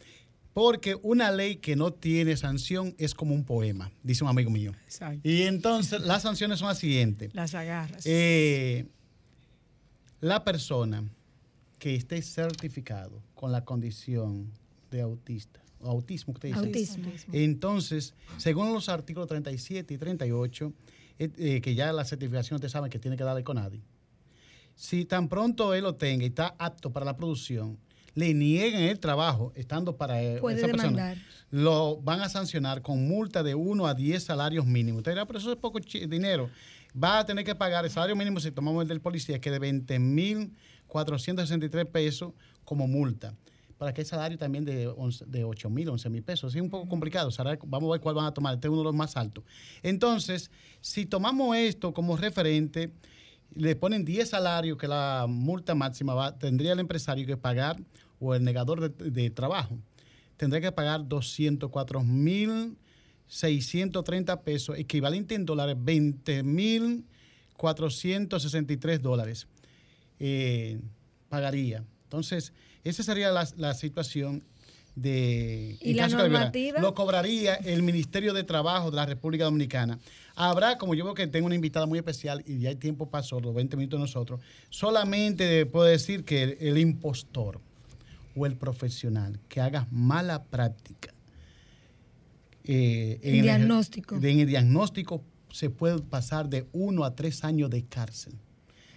Porque una ley que no tiene sanción es como un poema, dice un amigo mío. Exacto. Y entonces las sanciones son las siguientes. Las agarras. Eh, la persona que esté certificado con la condición de autista, o autismo, usted dice. Autismo. Entonces, según los artículos 37 y 38, eh, eh, que ya la certificación usted sabe que tiene que darle CONADI, si tan pronto él lo tenga y está apto para la producción, le nieguen el trabajo estando para eh, Puede esa persona, lo van a sancionar con multa de 1 a 10 salarios mínimos. Usted dirá, pero eso es poco dinero. Va a tener que pagar el salario mínimo si tomamos el del policía, que de 20.463 pesos como multa. Para que el salario también de, 11 de 8 mil, 11 mil pesos. Es un poco complicado. Vamos a ver cuál van a tomar. Este es uno de los más altos. Entonces, si tomamos esto como referente, le ponen 10 salarios, que la multa máxima va, tendría el empresario que pagar, o el negador de, de trabajo, tendría que pagar 204 mil 630 pesos, equivalente en dólares 20 mil 463 dólares. eh, pagaría. Entonces, esa sería la, la situación de... ¿Y la normativa? Lo cobraría el Ministerio de Trabajo de la República Dominicana. Habrá, como yo veo que tengo una invitada muy especial y ya el tiempo pasó, los 20 minutos de nosotros, solamente puedo decir que el, el impostor o el profesional que haga mala práctica eh, En el- diagnóstico. de- en el diagnóstico se puede pasar de uno a tres años de cárcel.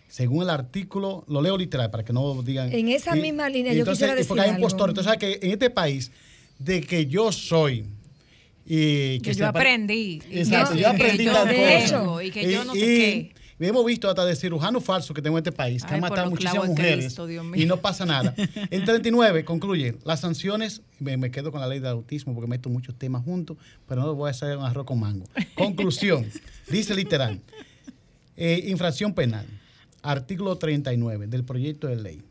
Según el artículo, lo leo literal para que no digan. En esa misma línea, yo entonces, quisiera decir Porque hay algo. impostores. Entonces, ¿sabes que en este país, de que yo soy. Y Que yo aprendí. y Exacto, que- yo y que aprendí yo. Y que yo no sé Y- qué. Y hemos visto hasta de cirujanos falsos que tengo en este país, que Ay, han matado muchísimas mujeres Cristo, y no pasa nada. En 39, concluye, las sanciones, me, me quedo con la ley del autismo porque meto muchos temas juntos, pero no voy a hacer un arroz con mango. Conclusión, dice literal, eh, infracción penal, artículo 39 del proyecto de ley,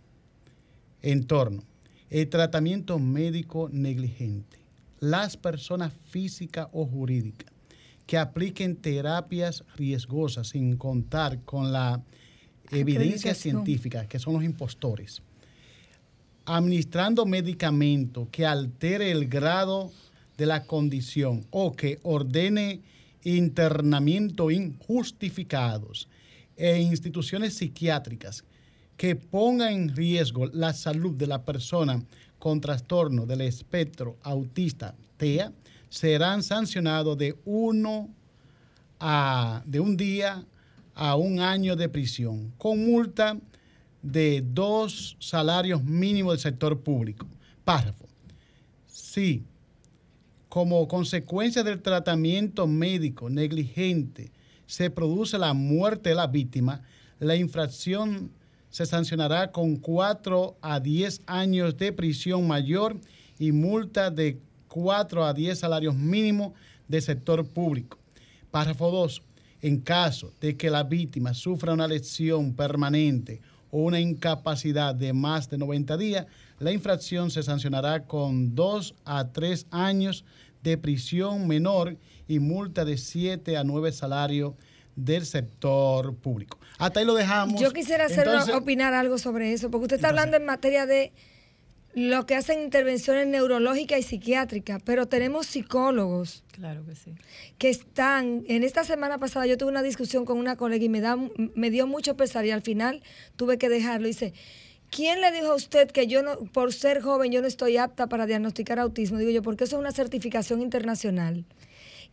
en torno, el tratamiento médico negligente, las personas físicas o jurídicas que apliquen terapias riesgosas sin contar con la evidencia científica, que son los impostores, administrando medicamento que altere el grado de la condición o que ordene internamiento injustificados e instituciones psiquiátricas que pongan en riesgo la salud de la persona con trastorno del espectro autista TEA serán sancionados de uno a de un día a un año de prisión con multa de dos salarios mínimos del sector público. Párrafo. Sí, como consecuencia del tratamiento médico negligente se produce la muerte de la víctima, la infracción se sancionará con 4 a 10 años de prisión mayor y multa de 4 a 10 salarios mínimos del sector público. Párrafo 2. En caso de que la víctima sufra una lesión permanente o una incapacidad de más de 90 días, la infracción se sancionará con 2 a 3 años de prisión menor y multa de 7 a 9 salarios del sector público. Hasta ahí lo dejamos. Yo quisiera hacer Entonces, opinar algo sobre eso, porque usted está hablando en materia de lo que hacen intervenciones neurológicas y psiquiátricas, pero tenemos psicólogos Claro que sí. que están, en esta semana pasada yo tuve una discusión con una colega y me, da, me dio mucho pesar y al final tuve que dejarlo. Dice, ¿quién le dijo a usted que yo no, por ser joven yo no estoy apta para diagnosticar autismo? Digo yo, porque eso es una certificación internacional.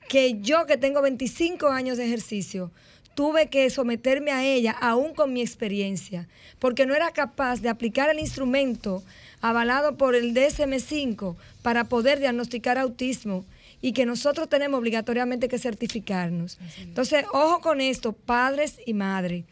Que yo que tengo 25 años de ejercicio, tuve que someterme a ella, aún con mi experiencia, porque no era capaz de aplicar el instrumento avalado por el DSM-5 para poder diagnosticar autismo y que nosotros tenemos obligatoriamente que certificarnos. Entonces, ojo con esto, padres y madres.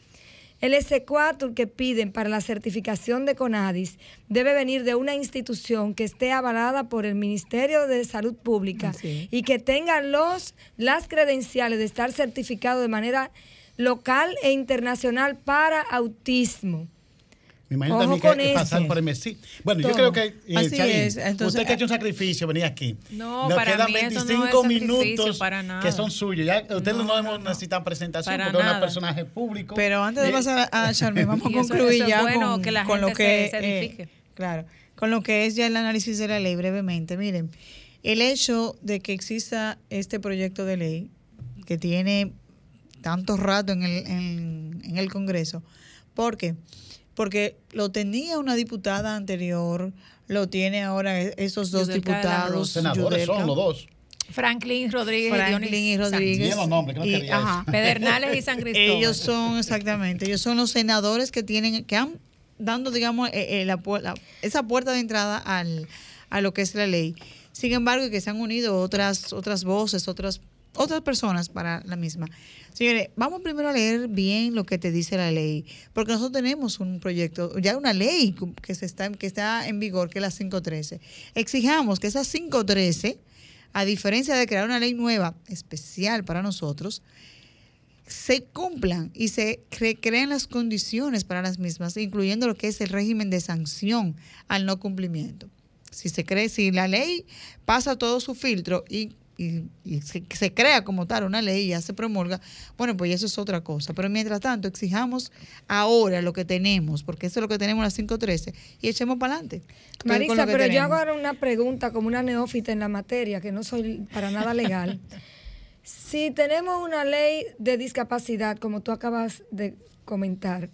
El S4 que piden para la certificación de CONADIS debe venir de una institución que esté avalada por el Ministerio de Salud Pública y que tenga los, las credenciales de estar certificado de manera local e internacional para autismo. Me imagino Ojo también que pasar eso. por MSI. Bueno, yo creo que, eh, Así Charín, es, entonces- usted que ha hecho un sacrificio, venir aquí. No, Nos para quedan mí esto no es 25 sacrificio, minutos para nada. que son suyos. Ya, ustedes no, No, no, necesitan presentación Para porque es un personaje público. Pero antes de Eh, pasar a Charmy, vamos a eso- concluir eso es ya bueno con, que la con lo que se- eh, claro, con lo que es ya el análisis de la ley brevemente. Miren, el hecho de que exista este proyecto de ley que tiene tanto rato en el, en, en el Congreso, ¿por qué? Porque lo tenía una diputada anterior, lo tiene ahora e-, esos dos Yudelka diputados. Senadores son Yudelka. los dos. Franklin Rodríguez, Franklin y Rodríguez. Bien los nombres, que no Y- ajá. Pedernales y San Cristóbal. Ellos son, exactamente, ellos son los senadores que tienen, que han dando, digamos, eh, eh, la, pu- la- esa puerta de entrada al, a lo que es la ley. Sin embargo, que se han unido otras, otras voces, otras, otras personas para la misma. Señores, vamos primero a leer bien lo que te dice la ley, porque nosotros tenemos un proyecto, ya una ley que, se está, que está en vigor, que es la 513. Exijamos que esa 513, a diferencia de crear una ley nueva, especial para nosotros, se cumplan y se cre- creen las condiciones para las mismas, incluyendo lo que es el régimen de sanción al no cumplimiento. Si se cree, si la ley pasa todo su filtro y, y- y se, se crea como tal una ley y ya se promulga, bueno, pues eso es otra cosa. Pero mientras tanto, exijamos ahora lo que tenemos, porque eso es lo que tenemos en las 513, y echemos para adelante. Marisa, pero yo hago ahora una pregunta como una neófita en la materia, que no soy para nada legal. si tenemos una ley de discapacidad, como tú acabas de comentar,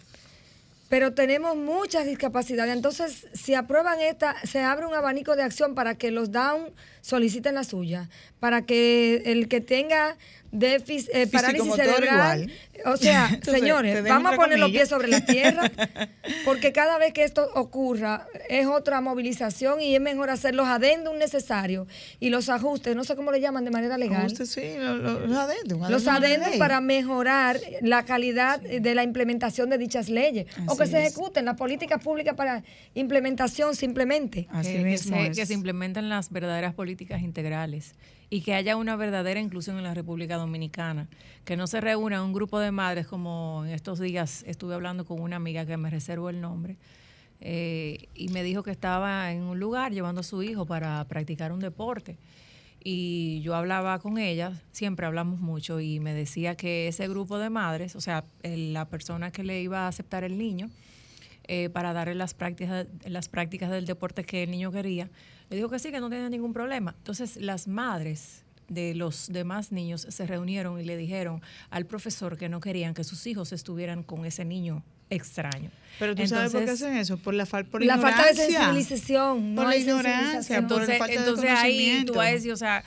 pero tenemos muchas discapacidades, entonces si aprueban esta, se abre un abanico de acción para que los down soliciten la suya, para que el que tenga déficit, eh, parálisis cerebral, o sea, señores, vamos a poner los pies sobre la tierra, porque cada vez que esto ocurra es otra movilización y es mejor hacer los adendum necesarios y los ajustes, no sé cómo le llaman de manera legal. Usted sí, lo- lo- los adendum. Los adendum para mejorar la calidad de la implementación de dichas leyes o que se ejecuten. Las políticas públicas para implementación simplemente. Así que, que mismo se, que se implementen las verdaderas políticas integrales y que haya una verdadera inclusión en la República Dominicana. Que no se reúna un grupo de madres como en estos días estuve hablando con una amiga que me reservo el nombre eh, y me dijo que estaba en un lugar llevando a su hijo para practicar un deporte. Y yo hablaba con ella, siempre hablamos mucho, y me decía que ese grupo de madres, o sea, la persona que le iba a aceptar el niño, eh, para darle las prácticas, las prácticas del deporte que el niño quería. Le dijo que sí, que no tenía ningún problema. Entonces las madres de los demás niños se reunieron y le dijeron al profesor que no querían que sus hijos estuvieran con ese niño extraño. Pero tú sabes por qué Entonces- hacen eso, por la, fal- por la falta de sensibilización. Por no la ignorancia, por entonces, falta de entonces ahí tú vas a decir, o sea,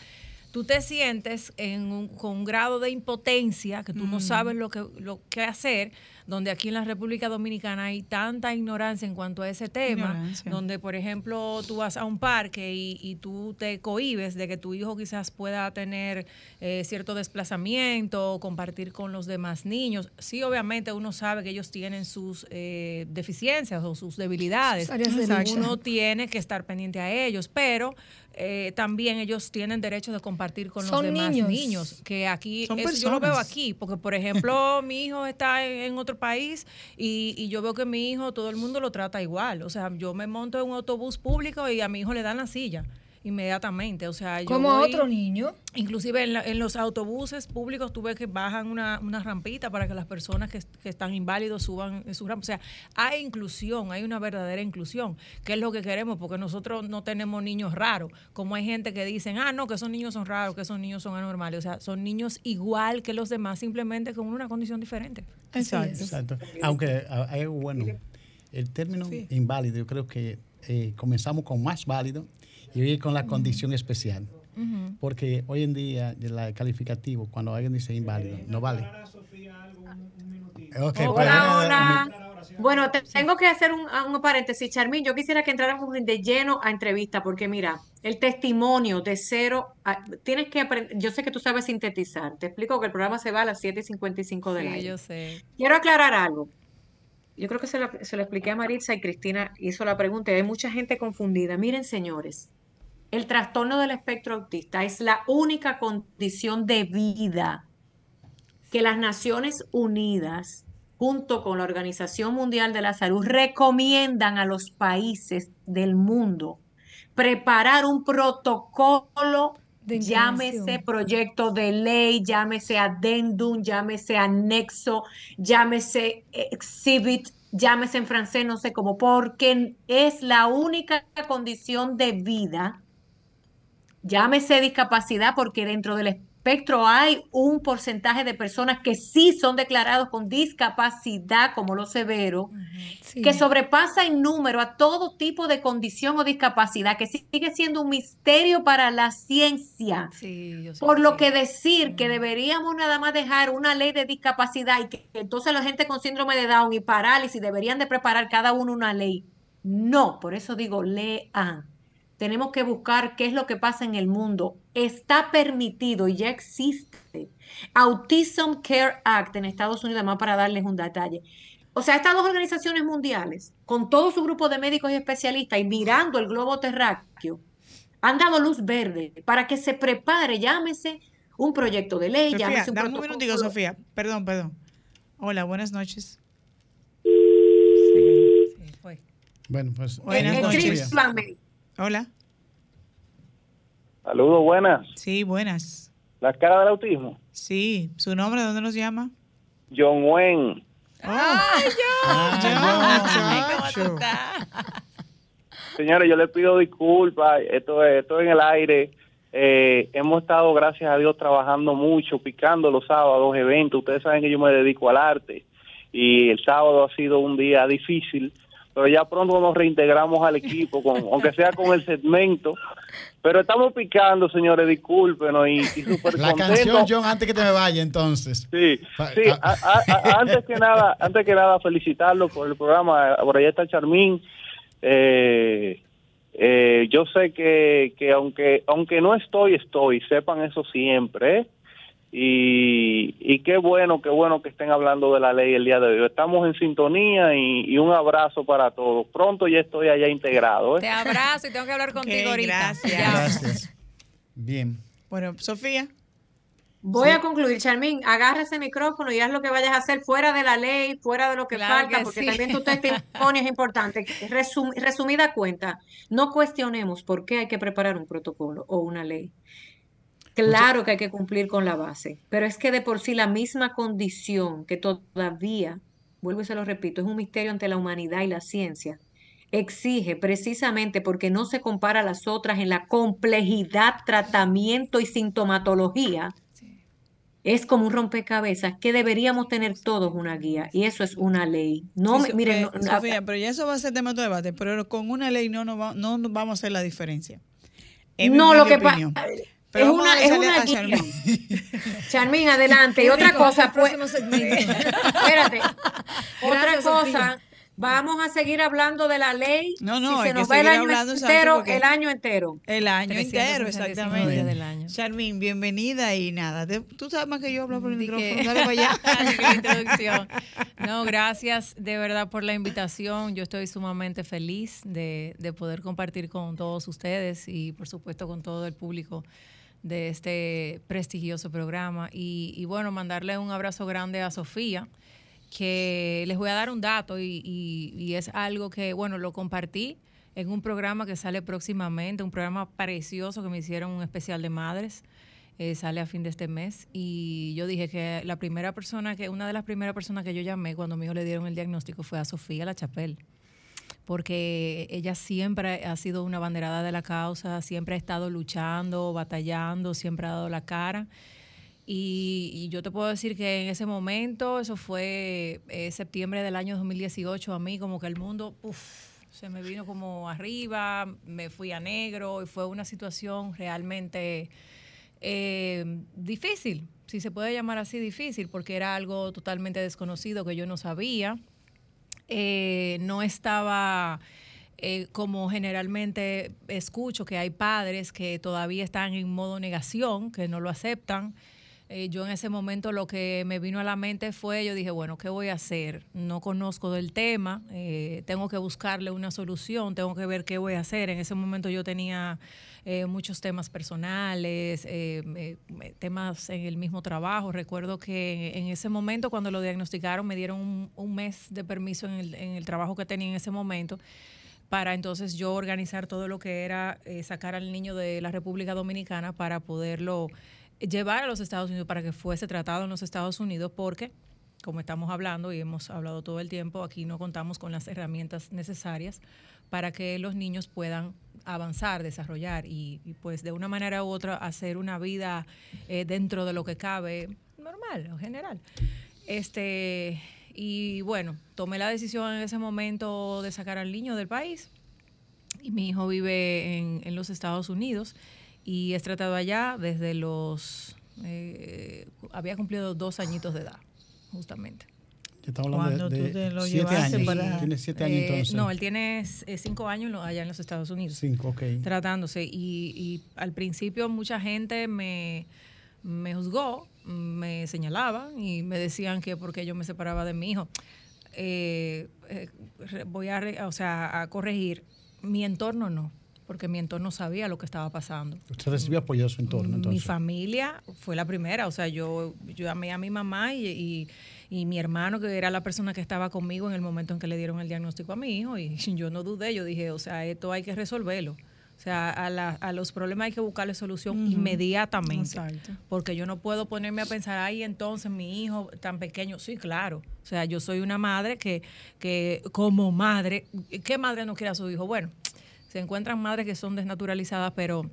tú te sientes en un, con un grado de impotencia que tú no sabes lo que, lo que hacer, donde aquí en la República Dominicana hay tanta ignorancia en cuanto a ese tema, Ignorancia. donde por ejemplo tú vas a un parque y, y tú te cohibes de que tu hijo quizás pueda tener eh, cierto desplazamiento, compartir con los demás niños. Sí, obviamente uno sabe que ellos tienen sus eh, deficiencias o sus debilidades. Sus áreas de. Uno tiene que estar pendiente a ellos, pero eh, también ellos tienen derecho de compartir con Son los demás niños. niños. Que aquí, Son eso yo lo veo aquí, porque por ejemplo, mi hijo está en, en otro país y, y yo veo que mi hijo, todo el mundo lo trata igual. O sea, yo me monto en un autobús público y a mi hijo le dan la silla inmediatamente. O sea, yo Como a otro niño. Inclusive en, la- en los autobuses públicos tú ves que bajan una, una rampita para que las personas que, que están inválidos suban en su rampa. O sea, hay inclusión, hay una verdadera inclusión, que es lo que queremos, porque nosotros no tenemos niños raros, como hay gente que dicen, ah, no, que esos niños son raros, que esos niños son anormales. O sea, son niños igual que los demás, simplemente con una condición diferente. Exacto. Exacto. Aunque hay algo bueno. El término inválido, yo creo que eh, comenzamos con más válido y hoy con la condición especial. Porque hoy en día, de la calificativo, cuando alguien dice inválido, no vale. Hola, pues, hola. Bueno, te- tengo que hacer un, un paréntesis, Charmín. Yo quisiera que entráramos de lleno a entrevista, porque mira, el testimonio de cero, a- tienes que aprender, yo sé que tú sabes sintetizar. Te explico que el programa se va a las 7.55 del Sí, aire. yo sé. Quiero aclarar algo. Yo creo que se lo, se lo expliqué a Maritza y Cristina hizo la pregunta y hay mucha gente confundida. Miren, señores, el trastorno del espectro autista es la única condición de vida que las Naciones Unidas, junto con la Organización Mundial de la Salud, recomiendan a los países del mundo preparar un protocolo, De llámese proyecto de ley, llámese adendum, llámese anexo, llámese exhibit, llámese en francés, no sé cómo, porque es la única condición de vida llámese discapacidad, porque dentro del espectro hay un porcentaje de personas que sí son declarados con discapacidad, como lo severo, Sí. que sobrepasa en número a todo tipo de condición o discapacidad, que sigue siendo un misterio para la ciencia. Sí, Por lo que decir que deberíamos nada más dejar una ley de discapacidad y que entonces la gente con síndrome de Down y parálisis deberían de preparar cada uno una ley. No, por eso digo, lean. Tenemos que buscar qué es lo que pasa en el mundo. Está permitido y ya existe. Autism Care Act en Estados Unidos, más para darles un detalle. O sea, estas dos organizaciones mundiales, con todo su grupo de médicos y especialistas y mirando el globo terráqueo, han dado luz verde para que se prepare, llámese un proyecto de ley, Sofía, llámese un dame un protocolo. minutico, Sofía. Perdón, perdón. Hola, buenas noches. Sí, fue. Bueno, pues. Buenas noches. escríbanme. Hola. Saludos, buenas. Sí, buenas. La cara del autismo. Sí, ¿su nombre de dónde nos llama? John Wayne. Ay, Ah. Chacho. Señores, yo les pido disculpas. Esto es, esto es en el aire. Eh, hemos estado, gracias a Dios, trabajando mucho, picando los sábados, eventos. Ustedes saben que yo me dedico al arte y el sábado ha sido un día difícil, pero ya pronto nos reintegramos al equipo, con, aunque sea con el segmento. Pero estamos picando, señores, discúlpenos y, y súper La canción, John, antes que te me vaya, entonces. Sí, sí. a- a- a- antes que nada, antes que nada, felicitarlo por el programa. Por allá está Charmín. Eh, eh, yo sé que, que aunque aunque no estoy, estoy. Sepan eso siempre. ¿eh? Y, y qué bueno, qué bueno que estén hablando de la ley el día de hoy. Estamos en sintonía y, y un abrazo para todos. Pronto ya estoy allá integrado. Te ¿eh? abrazo y tengo que hablar contigo ahorita. gracias. Bien. Bueno, Sofía. Voy a concluir, Charmín, agarra ese micrófono y haz lo que vayas a hacer fuera de la ley, fuera de lo que Claro falta, que porque sí. también tu testimonio es importante. Resum- resumida cuenta, no cuestionemos por qué hay que preparar un protocolo o una ley. Claro que hay que cumplir con la base, pero es que de por sí la misma condición que todavía, vuelvo y se lo repito, es un misterio ante la humanidad y la ciencia, exige precisamente porque no se compara a las otras en la complejidad, tratamiento y sintomatología, es como un rompecabezas que deberíamos tener todos una guía y eso es una ley. No, Sí, miren, eh, no- no- Sofía, pero ya eso va a ser tema de debate, pero con una ley no, no nos vamos a hacer la diferencia. Es no lo que pasa es Pero vamos una, a es una a guía. Charmín. Charmín, adelante. Y otra cosa, pues, próximo segmento. espérate, otra cosa, Sofía. vamos a seguir hablando de la ley. No, no, si se que nos va el año entero, el año entero. El año entero, 365 exactamente. del año. Charmín, bienvenida y nada. tú sabes más que yo hablo por el micrófono. Dale para allá. No, gracias de verdad por la invitación. Yo estoy sumamente feliz de, de poder compartir con todos ustedes y por supuesto con todo el público de este prestigioso programa. Y, bueno, mandarle un abrazo grande a Sofía, que les voy a dar un dato y, y- es algo que, bueno, lo compartí en un programa que sale próximamente, un programa precioso que me hicieron un especial de madres. eh, sale a fin de este mes y yo dije que la primera persona que una de las primeras personas que yo llamé cuando mi hijo le dieron el diagnóstico fue a Sofía La Chapelle porque ella siempre ha sido una banderada de la causa, siempre ha estado luchando, batallando, siempre ha dado la cara. Y, yo te puedo decir que en ese momento, eso fue eh, septiembre del año 2018, a mí como que el mundo se me vino como arriba, me fui a negro y fue una situación realmente eh, difícil, si se puede llamar así difícil, porque era algo totalmente desconocido que yo no sabía eh, no estaba eh, como generalmente escucho que hay padres que todavía están en modo negación, que no lo aceptan. Eh, yo en ese momento lo que me vino a la mente fue, yo dije, bueno, ¿qué voy a hacer? No conozco del tema, eh, tengo que buscarle una solución, tengo que ver qué voy a hacer. En ese momento yo tenía eh, muchos temas personales, eh, temas en el mismo trabajo. Recuerdo que en ese momento cuando lo diagnosticaron me dieron un, un mes de permiso en el, en el trabajo que tenía en ese momento para entonces yo organizar todo lo que era eh, sacar al niño de la República Dominicana para poderlo llevar a los Estados Unidos para que fuese tratado en los Estados Unidos porque como estamos hablando y hemos hablado todo el tiempo, aquí no contamos con las herramientas necesarias para que los niños puedan avanzar, desarrollar y, pues de una manera u otra hacer una vida eh, dentro de lo que cabe normal en general. Este, y bueno, tomé la decisión en ese momento de sacar al niño del país. Y mi hijo vive en los Estados Unidos y es tratado allá desde los... eh, había cumplido dos añitos de edad, justamente. Ya estamos hablando Cuando de, tú te lo de siete llevaste años. para- Tiene siete años Eh, entonces. no, él tiene eh, cinco años allá en los Estados Unidos. Cinco, ok. Tratándose. Y, y al principio mucha gente me, me juzgó, me señalaban y me decían que porque yo me separaba de mi hijo. Eh, eh, voy a, o sea, a corregir. Mi entorno no, porque mi entorno sabía lo que estaba pasando. Usted recibió apoyo de su entorno Mi entonces. familia fue la primera, o sea, yo, yo llamé a mi mamá y, y- y mi hermano, que era la persona que estaba conmigo en el momento en que le dieron el diagnóstico a mi hijo, y yo no dudé, yo dije, o sea, esto hay que resolverlo. O sea, a, la- a los problemas hay que buscarle solución inmediatamente. Exacto. Porque yo no puedo ponerme a pensar, ay, entonces mi hijo tan pequeño. Sí, claro. O sea, yo soy una madre que, que como madre, ¿qué madre no quiere a su hijo? Bueno, se encuentran madres que son desnaturalizadas, pero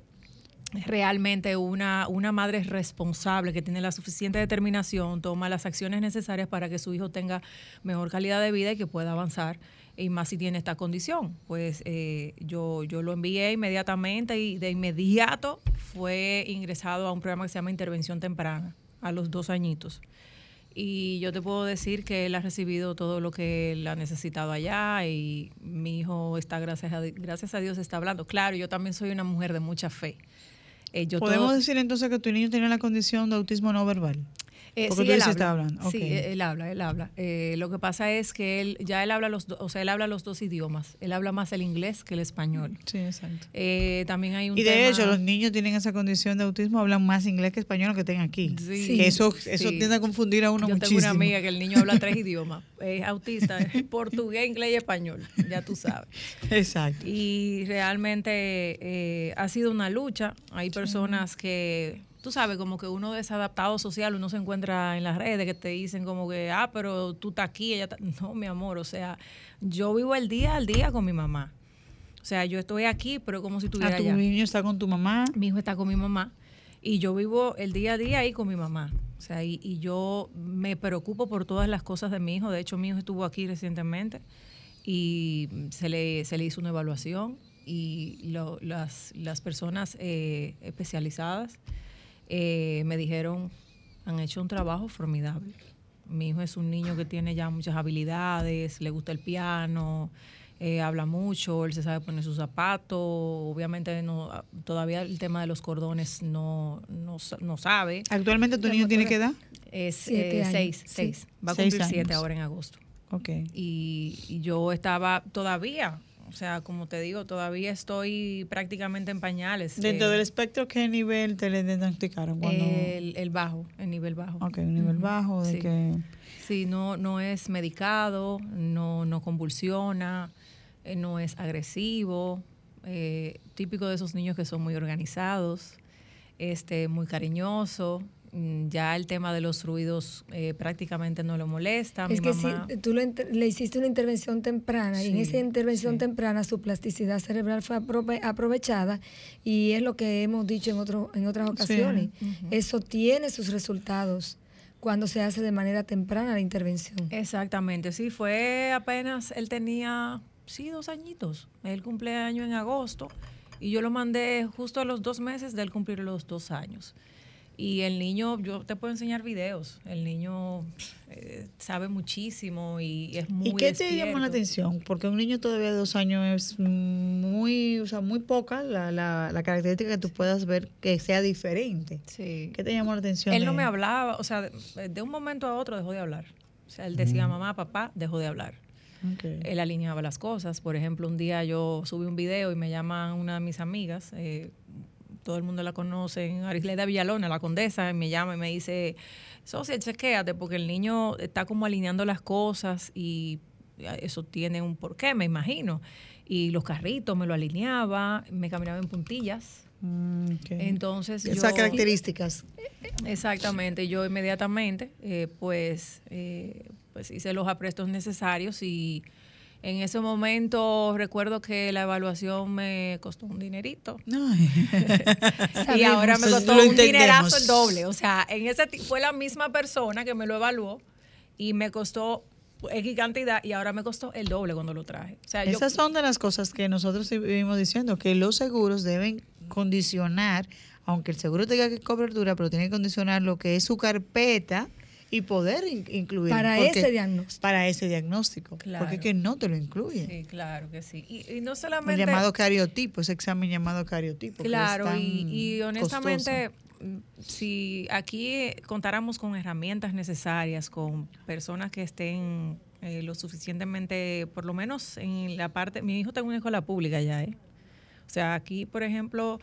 realmente una, una madre responsable que tiene la suficiente determinación, toma las acciones necesarias para que su hijo tenga mejor calidad de vida y que pueda avanzar, y más si tiene esta condición. Pues eh, yo, yo lo envié inmediatamente y de inmediato fue ingresado a un programa que se llama Intervención Temprana, a los dos añitos. Y yo te puedo decir que él ha recibido todo lo que él ha necesitado allá y mi hijo está, gracias a, gracias a Dios, está hablando. Claro, yo también soy una mujer de mucha fe. Eh, yo Podemos todo- decir entonces que tu niño tiene la condición de autismo no verbal. Eh, Porque sí, tú él dices habla. está hablando. Sí, él habla, él habla. Eh, lo que pasa es que él ya él habla los, do- o sea, él habla los dos idiomas. Él habla más el inglés que el español. Sí, exacto. Eh, también hay un Y de tema- hecho, los niños tienen esa condición de autismo, hablan más inglés que español que estén aquí. Sí. Que eso, eso Sí. tiende a confundir a uno Yo muchísimo. tengo una amiga que el niño habla tres idiomas. Es autista, es portugués, inglés y español. Ya tú sabes. Exacto. Y realmente eh, ha sido una lucha. Hay personas que, tú sabes, como que uno desadaptado social, uno se encuentra en las redes que te dicen como que, ah, pero tú estás aquí, ella está... No, mi amor, o sea, yo vivo el día al día con mi mamá. O sea, yo estoy aquí, pero como si estuviera Ah, tu allá. niño está con tu mamá. Mi hijo está con mi mamá y yo vivo el día a día ahí con mi mamá. O sea, y, y yo me preocupo por todas las cosas de mi hijo. De hecho, mi hijo estuvo aquí recientemente y se le, se le hizo una evaluación y lo- las, las personas eh, especializadas eh, me dijeron, han hecho un trabajo formidable. Mi hijo es un niño que tiene ya muchas habilidades, le gusta el piano, eh, habla mucho, él se sabe poner sus zapatos, obviamente no, todavía el tema de los cordones no, no, no sabe. Actualmente tu niño tiene qué edad? Es eh, años, seis, sí. seis. Va a Seis cumplir siete ahora en agosto. Ok. Y, y yo estaba todavía, o sea, como te digo, todavía estoy prácticamente en pañales. Dentro eh, del espectro, ¿qué nivel te le diagnosticaron? Cuando... el, el bajo, el nivel bajo. ok, un nivel bajo, de sí. que... Sí, no, no es medicado, no, no convulsiona, eh, no es agresivo, eh, típico de esos niños que son muy organizados, este, muy cariñoso. Mm, Ya el tema de los ruidos eh, prácticamente no lo molesta. Es Mi que mamá, si tú le, hiciste una intervención temprana y en esa intervención sí. temprana su plasticidad cerebral fue aprove- aprovechada y es lo que hemos dicho en, otro, en otras ocasiones. Eso tiene sus resultados cuando se hace de manera temprana la intervención. Exactamente, sí, fue apenas, él tenía, sí, dos añitos. Él cumpleaños en agosto y yo lo mandé justo a los dos meses de él cumplir los dos años. Y el niño, yo te puedo enseñar videos, el niño eh, sabe muchísimo y es muy ¿Y qué te llamó la atención? Porque un niño todavía de dos años es muy, o sea, muy poca la, la, la característica que tú puedas ver que sea diferente. Sí. ¿Qué te llamó la atención? Él no me hablaba, o sea, de, de un momento a otro dejó de hablar. O sea, él decía mamá, papá, dejó de hablar. Él alineaba las cosas. Por ejemplo, un día yo subí un video y me llama una de mis amigas, eh, todo el mundo la conoce, Arisleda Villalona, la condesa, y me llama y me dice, Socia, chequéate, porque el niño está como alineando las cosas y eso tiene un porqué, me imagino. Y los carritos me lo alineaba, me caminaba en puntillas. Mm. Entonces, Esas yo- características. Exactamente, yo inmediatamente eh, pues, eh, pues hice los aprestos necesarios y en ese momento recuerdo que la evaluación me costó un dinerito y ahora me costó un dinerazo el doble. O sea, en ese fue la misma persona que me lo evaluó y me costó X cantidad y ahora me costó el doble cuando lo traje. O sea, yo- Esas son de las cosas que nosotros vivimos diciendo, que los seguros deben condicionar, aunque el seguro tenga que cobertura, pero tiene que condicionar lo que es su carpeta y poder in- incluir. Para porque- ese diagnóstico. Para ese diagnóstico. Claro. Porque es que no te lo incluye. Sí, claro que sí. Y, y no El solamente... llamado cariotipo, ese examen llamado cariotipo. Claro, y, y honestamente, costoso. mm, si aquí contáramos con herramientas necesarias, con personas que estén eh, lo suficientemente, por lo menos en la parte, mi hijo está en una escuela pública ya, ¿eh? O sea, aquí, por ejemplo,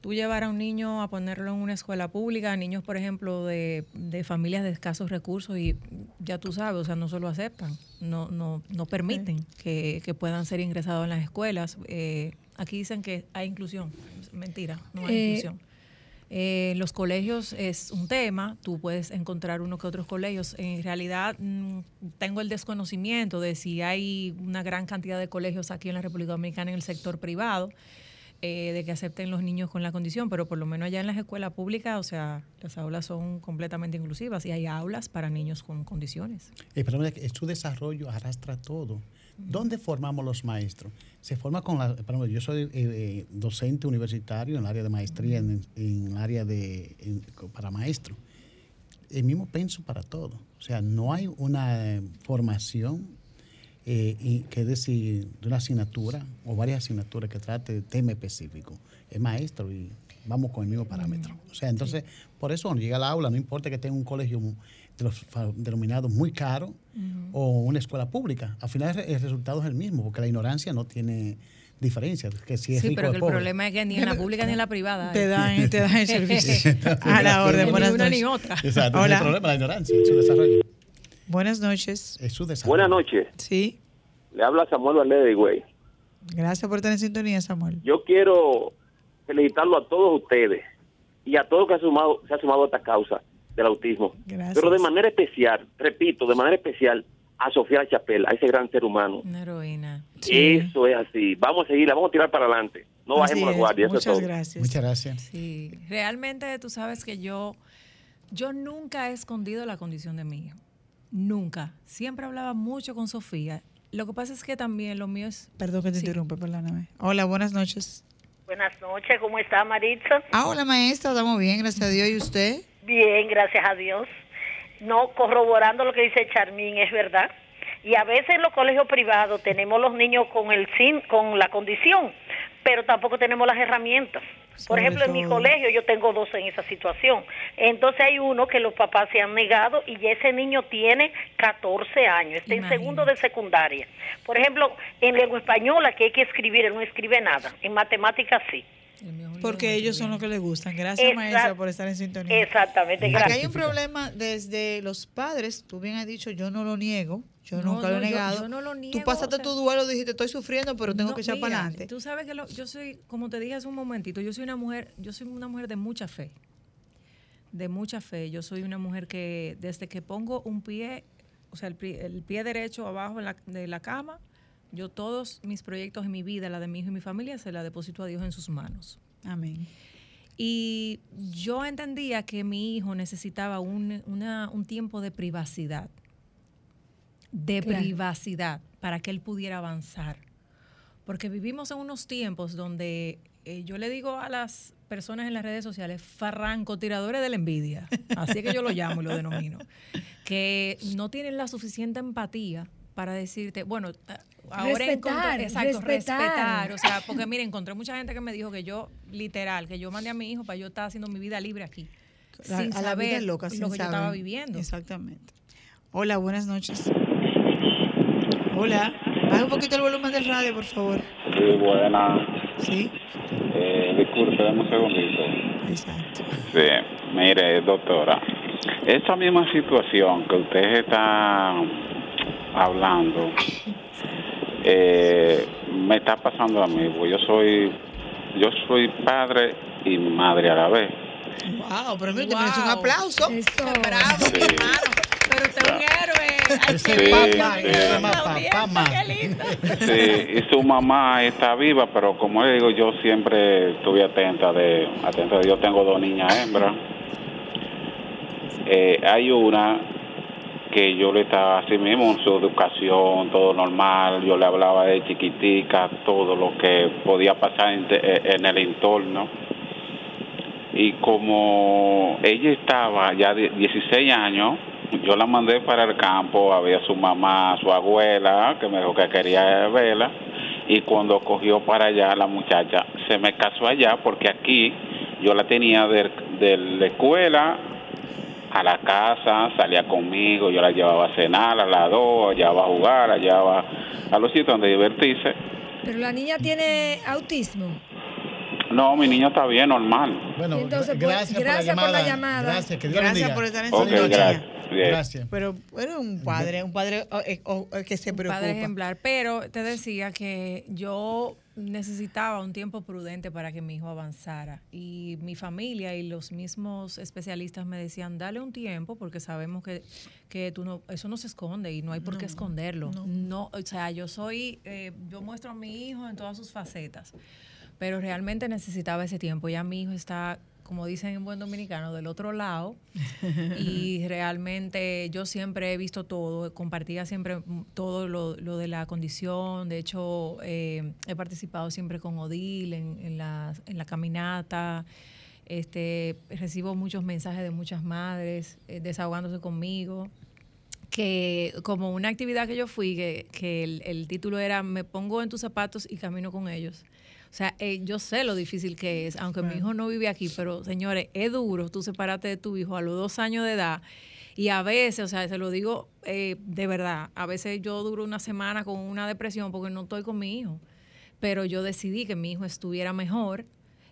tú llevar a un niño a ponerlo en una escuela pública, niños, por ejemplo, de, de familias de escasos recursos y ya tú sabes, o sea, no se lo aceptan, no, no, no permiten que, que puedan ser ingresados en las escuelas. Eh, aquí dicen que hay inclusión, mentira, no hay Eh, inclusión. Eh, los colegios es un tema, tú puedes encontrar uno que otros colegios. En realidad mm, tengo el desconocimiento de si hay una gran cantidad de colegios aquí en la República Dominicana en el sector privado, eh, de que acepten los niños con la condición, pero por lo menos allá en las escuelas públicas, o sea, las aulas son completamente inclusivas y hay aulas para niños con condiciones. El problema es que su desarrollo arrastra todo. ¿Dónde formamos los maestros? Se forma con la. por ejemplo, yo soy eh, eh, docente universitario en el área de maestría, en, en el área de. en- para maestro. El mismo penso para todo. O sea, no hay una eh, formación, eh, y, que es decir, de una asignatura o varias asignaturas que trate de tema específico. Es maestro y vamos con el mismo parámetro. O sea, entonces, por eso cuando llega al aula, no importa que tenga un colegio de los denominados muy caro o una escuela pública. Al final el resultado es el mismo, porque la ignorancia no tiene diferencia. Que si es Sí, rico pero que el pobre. problema es que ni en la pública ni en la privada. Te dan, te dan el servicio. A la orden. Ni una ni otra. Exacto, ese es Hola. el problema, la ignorancia, su desarrollo. Buenas noches. Es su desarrollo. Buenas noches. Sí. Le habla Samuel Valdez de Higüey. Gracias por estar en sintonía, Samuel. Yo quiero felicitarlo a todos ustedes y a todos que han sumado, se ha sumado a esta causa del autismo. Gracias. Pero de manera especial, repito, de manera especial a Sofía Chapel, a ese gran ser humano. Una heroína. Eso es así. Vamos a seguirla, vamos a tirar para adelante. No Así bajemos la guardia. Eso es Muchas todo. gracias. Muchas gracias. Sí, realmente tú sabes que yo, yo nunca he escondido la condición de mi hijo. Nunca. Siempre hablaba mucho con Sofía. Lo que pasa es que también lo mío es... Perdón que te Sí. interrumpa, perdóname. Hola, buenas noches. Buenas noches, ¿cómo está Maritza? Ah, hola maestra, estamos bien, gracias a Dios. ¿Y usted? Bien, gracias a Dios. No, corroborando lo que dice Charmín, es verdad. Y a veces en los colegios privados tenemos los niños con el sin, con la condición, pero tampoco tenemos las herramientas. Por ejemplo, en mi colegio yo tengo dos en esa situación. Entonces hay uno que los papás se han negado y ese niño tiene 14 años, está en segundo de secundaria. Por ejemplo, en lengua española que hay que escribir, él no escribe nada. En matemáticas sí. Porque ellos son los que les gustan. Gracias Exact- maestra por estar en sintonía. Exactamente, Aquí gracias. hay un problema desde los padres, tú bien has dicho, yo no lo niego, yo No, nunca lo he yo- negado. yo no lo tú niego, pasaste o sea- tu duelo, dijiste, estoy sufriendo, pero tengo No, que echar mira, para adelante. Tú sabes que lo- yo soy, como te dije hace un momentito, yo soy una mujer, yo soy una mujer de mucha fe. De mucha fe. Yo soy una mujer que desde que pongo un pie, o sea, el, pie- el pie derecho abajo en la- de la cama, yo todos mis proyectos en mi vida, la de mi hijo y mi familia, se la deposito a Dios en sus manos. Amén. Y yo entendía que mi hijo necesitaba un, una- un tiempo de privacidad, de Claro. privacidad, para que él pudiera avanzar. Porque vivimos en unos tiempos donde eh, yo le digo a las personas en las redes sociales, farrancotiradores de la envidia, así que yo lo llamo y lo denomino, que no tienen la suficiente empatía para decirte, bueno, ahora Respetar, exacto, respetar. respetar, o sea, porque mire, encontré mucha gente que me dijo que yo, literal, que yo mandé a mi hijo para yo estar haciendo mi vida libre aquí, La- sin a la vida loca, lo sin que yo estaba viviendo. Exactamente. Hola, buenas noches. Hola, baja un poquito el volumen del radio, por favor. Sí, buena. Sí, Eh, disculpe, dame un segundito. exacto. Sí, mire, doctora, esa misma situación que usted está hablando, eh, me está pasando a mí, porque yo soy yo soy padre y madre a la vez. Wow, pero mira, te mereces un aplauso. Bravo, Sí. hermano. Pero usted es un héroe. Ay, Sí, papá, sí. papá. Sí, y su mamá está viva, pero como le digo, yo siempre estuve atenta de, atenta de, yo tengo dos niñas hembras. Eh, hay una que yo le estaba así mismo en su educación, todo normal, yo le hablaba de chiquitica, todo lo que podía pasar en, el entorno. Y como ella estaba ya de 16 años, yo la mandé para el campo a ver a su mamá, su abuela, que me dijo que quería verla. Y cuando cogió para allá la muchacha, se me casó allá porque aquí yo la tenía de, de la escuela a la casa, salía conmigo, yo la llevaba a cenar a las dos, la llevaba a jugar, la llevaba a los sitios donde divertirse. Pero la niña tiene autismo. No, mi niño está bien, normal. Bueno, Entonces, pues, gracias, gracias por por la la llamada. llamada. Gracias, que Dios Gracias por estar en sintonía. gracias. Gracias. Pero era un padre, un padre oh, eh, oh, eh, que se Un preocupa. padre ejemplar. Pero te decía que yo necesitaba un tiempo prudente para que mi hijo avanzara. Y mi familia y los mismos especialistas me decían, dale un tiempo porque sabemos que, que tú no, eso no se esconde y no hay por qué esconderlo. No. o sea, yo soy, eh, yo muestro a mi hijo en todas sus facetas. Pero realmente necesitaba ese tiempo. Ya mi hijo está como dicen en buen dominicano, del otro lado. y realmente yo siempre he visto todo, compartía siempre todo lo, lo de la condición. De hecho, eh, he participado siempre con Odil en, en, la, en la caminata. Este, recibo muchos mensajes de muchas madres eh, desahogándose conmigo que como una actividad que yo fui, que, que el, el, título era Me pongo en tus zapatos y camino con ellos. O sea, eh, yo sé lo difícil que es, aunque mi hijo no vive aquí, pero señores, es duro tú separarte de tu hijo a los dos años de edad. Y a veces, o sea, se lo digo eh, de verdad, a veces yo duro una semana con una depresión porque no estoy con mi hijo. Pero yo decidí que mi hijo estuviera mejor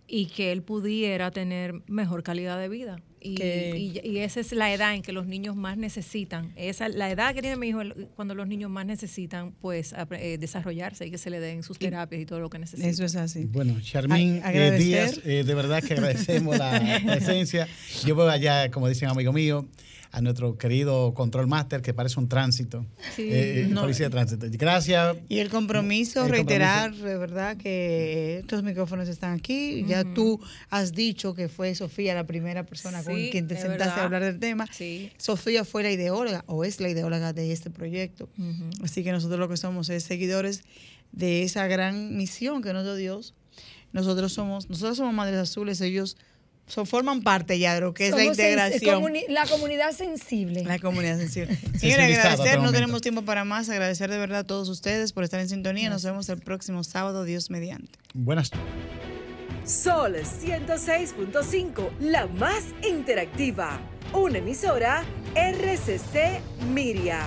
y que él pudiera tener mejor calidad de vida. Y, y, y, esa es la edad en que los niños más necesitan. Esa la edad que tiene mi hijo cuando los niños más necesitan pues eh, desarrollarse y que se le den sus terapias y todo lo que necesitan. Eso es así. Bueno, Charmín eh, Díaz, eh, de verdad que agradecemos la presencia. Yo voy allá, como dicen amigo mío, a nuestro querido Control Master, que parece un tránsito, sí, eh, no, policía de tránsito. Gracias. Y el compromiso, el reiterar, compromiso. de verdad, que estos micrófonos están aquí. Uh -huh. Ya tú has dicho que fue Sofía la primera persona sí, con quien te sentaste verdad. a hablar del tema. Sí. Sofía fue la ideóloga o es la ideóloga de este proyecto. Uh -huh. Así que nosotros lo que somos es seguidores de esa gran misión que nos dio Dios. Nosotros somos, nosotros somos Madres Azules, ellos So, forman parte ya de lo que es Somos la integración. Comuni la comunidad sensible. La comunidad sensible. Señores, agradecer, no tenemos tiempo para más. Agradecer de verdad a todos ustedes por estar en sintonía. Nos vemos el próximo sábado, Dios mediante. Buenas. Sol 106.5, la más interactiva. Una emisora RCC Miria.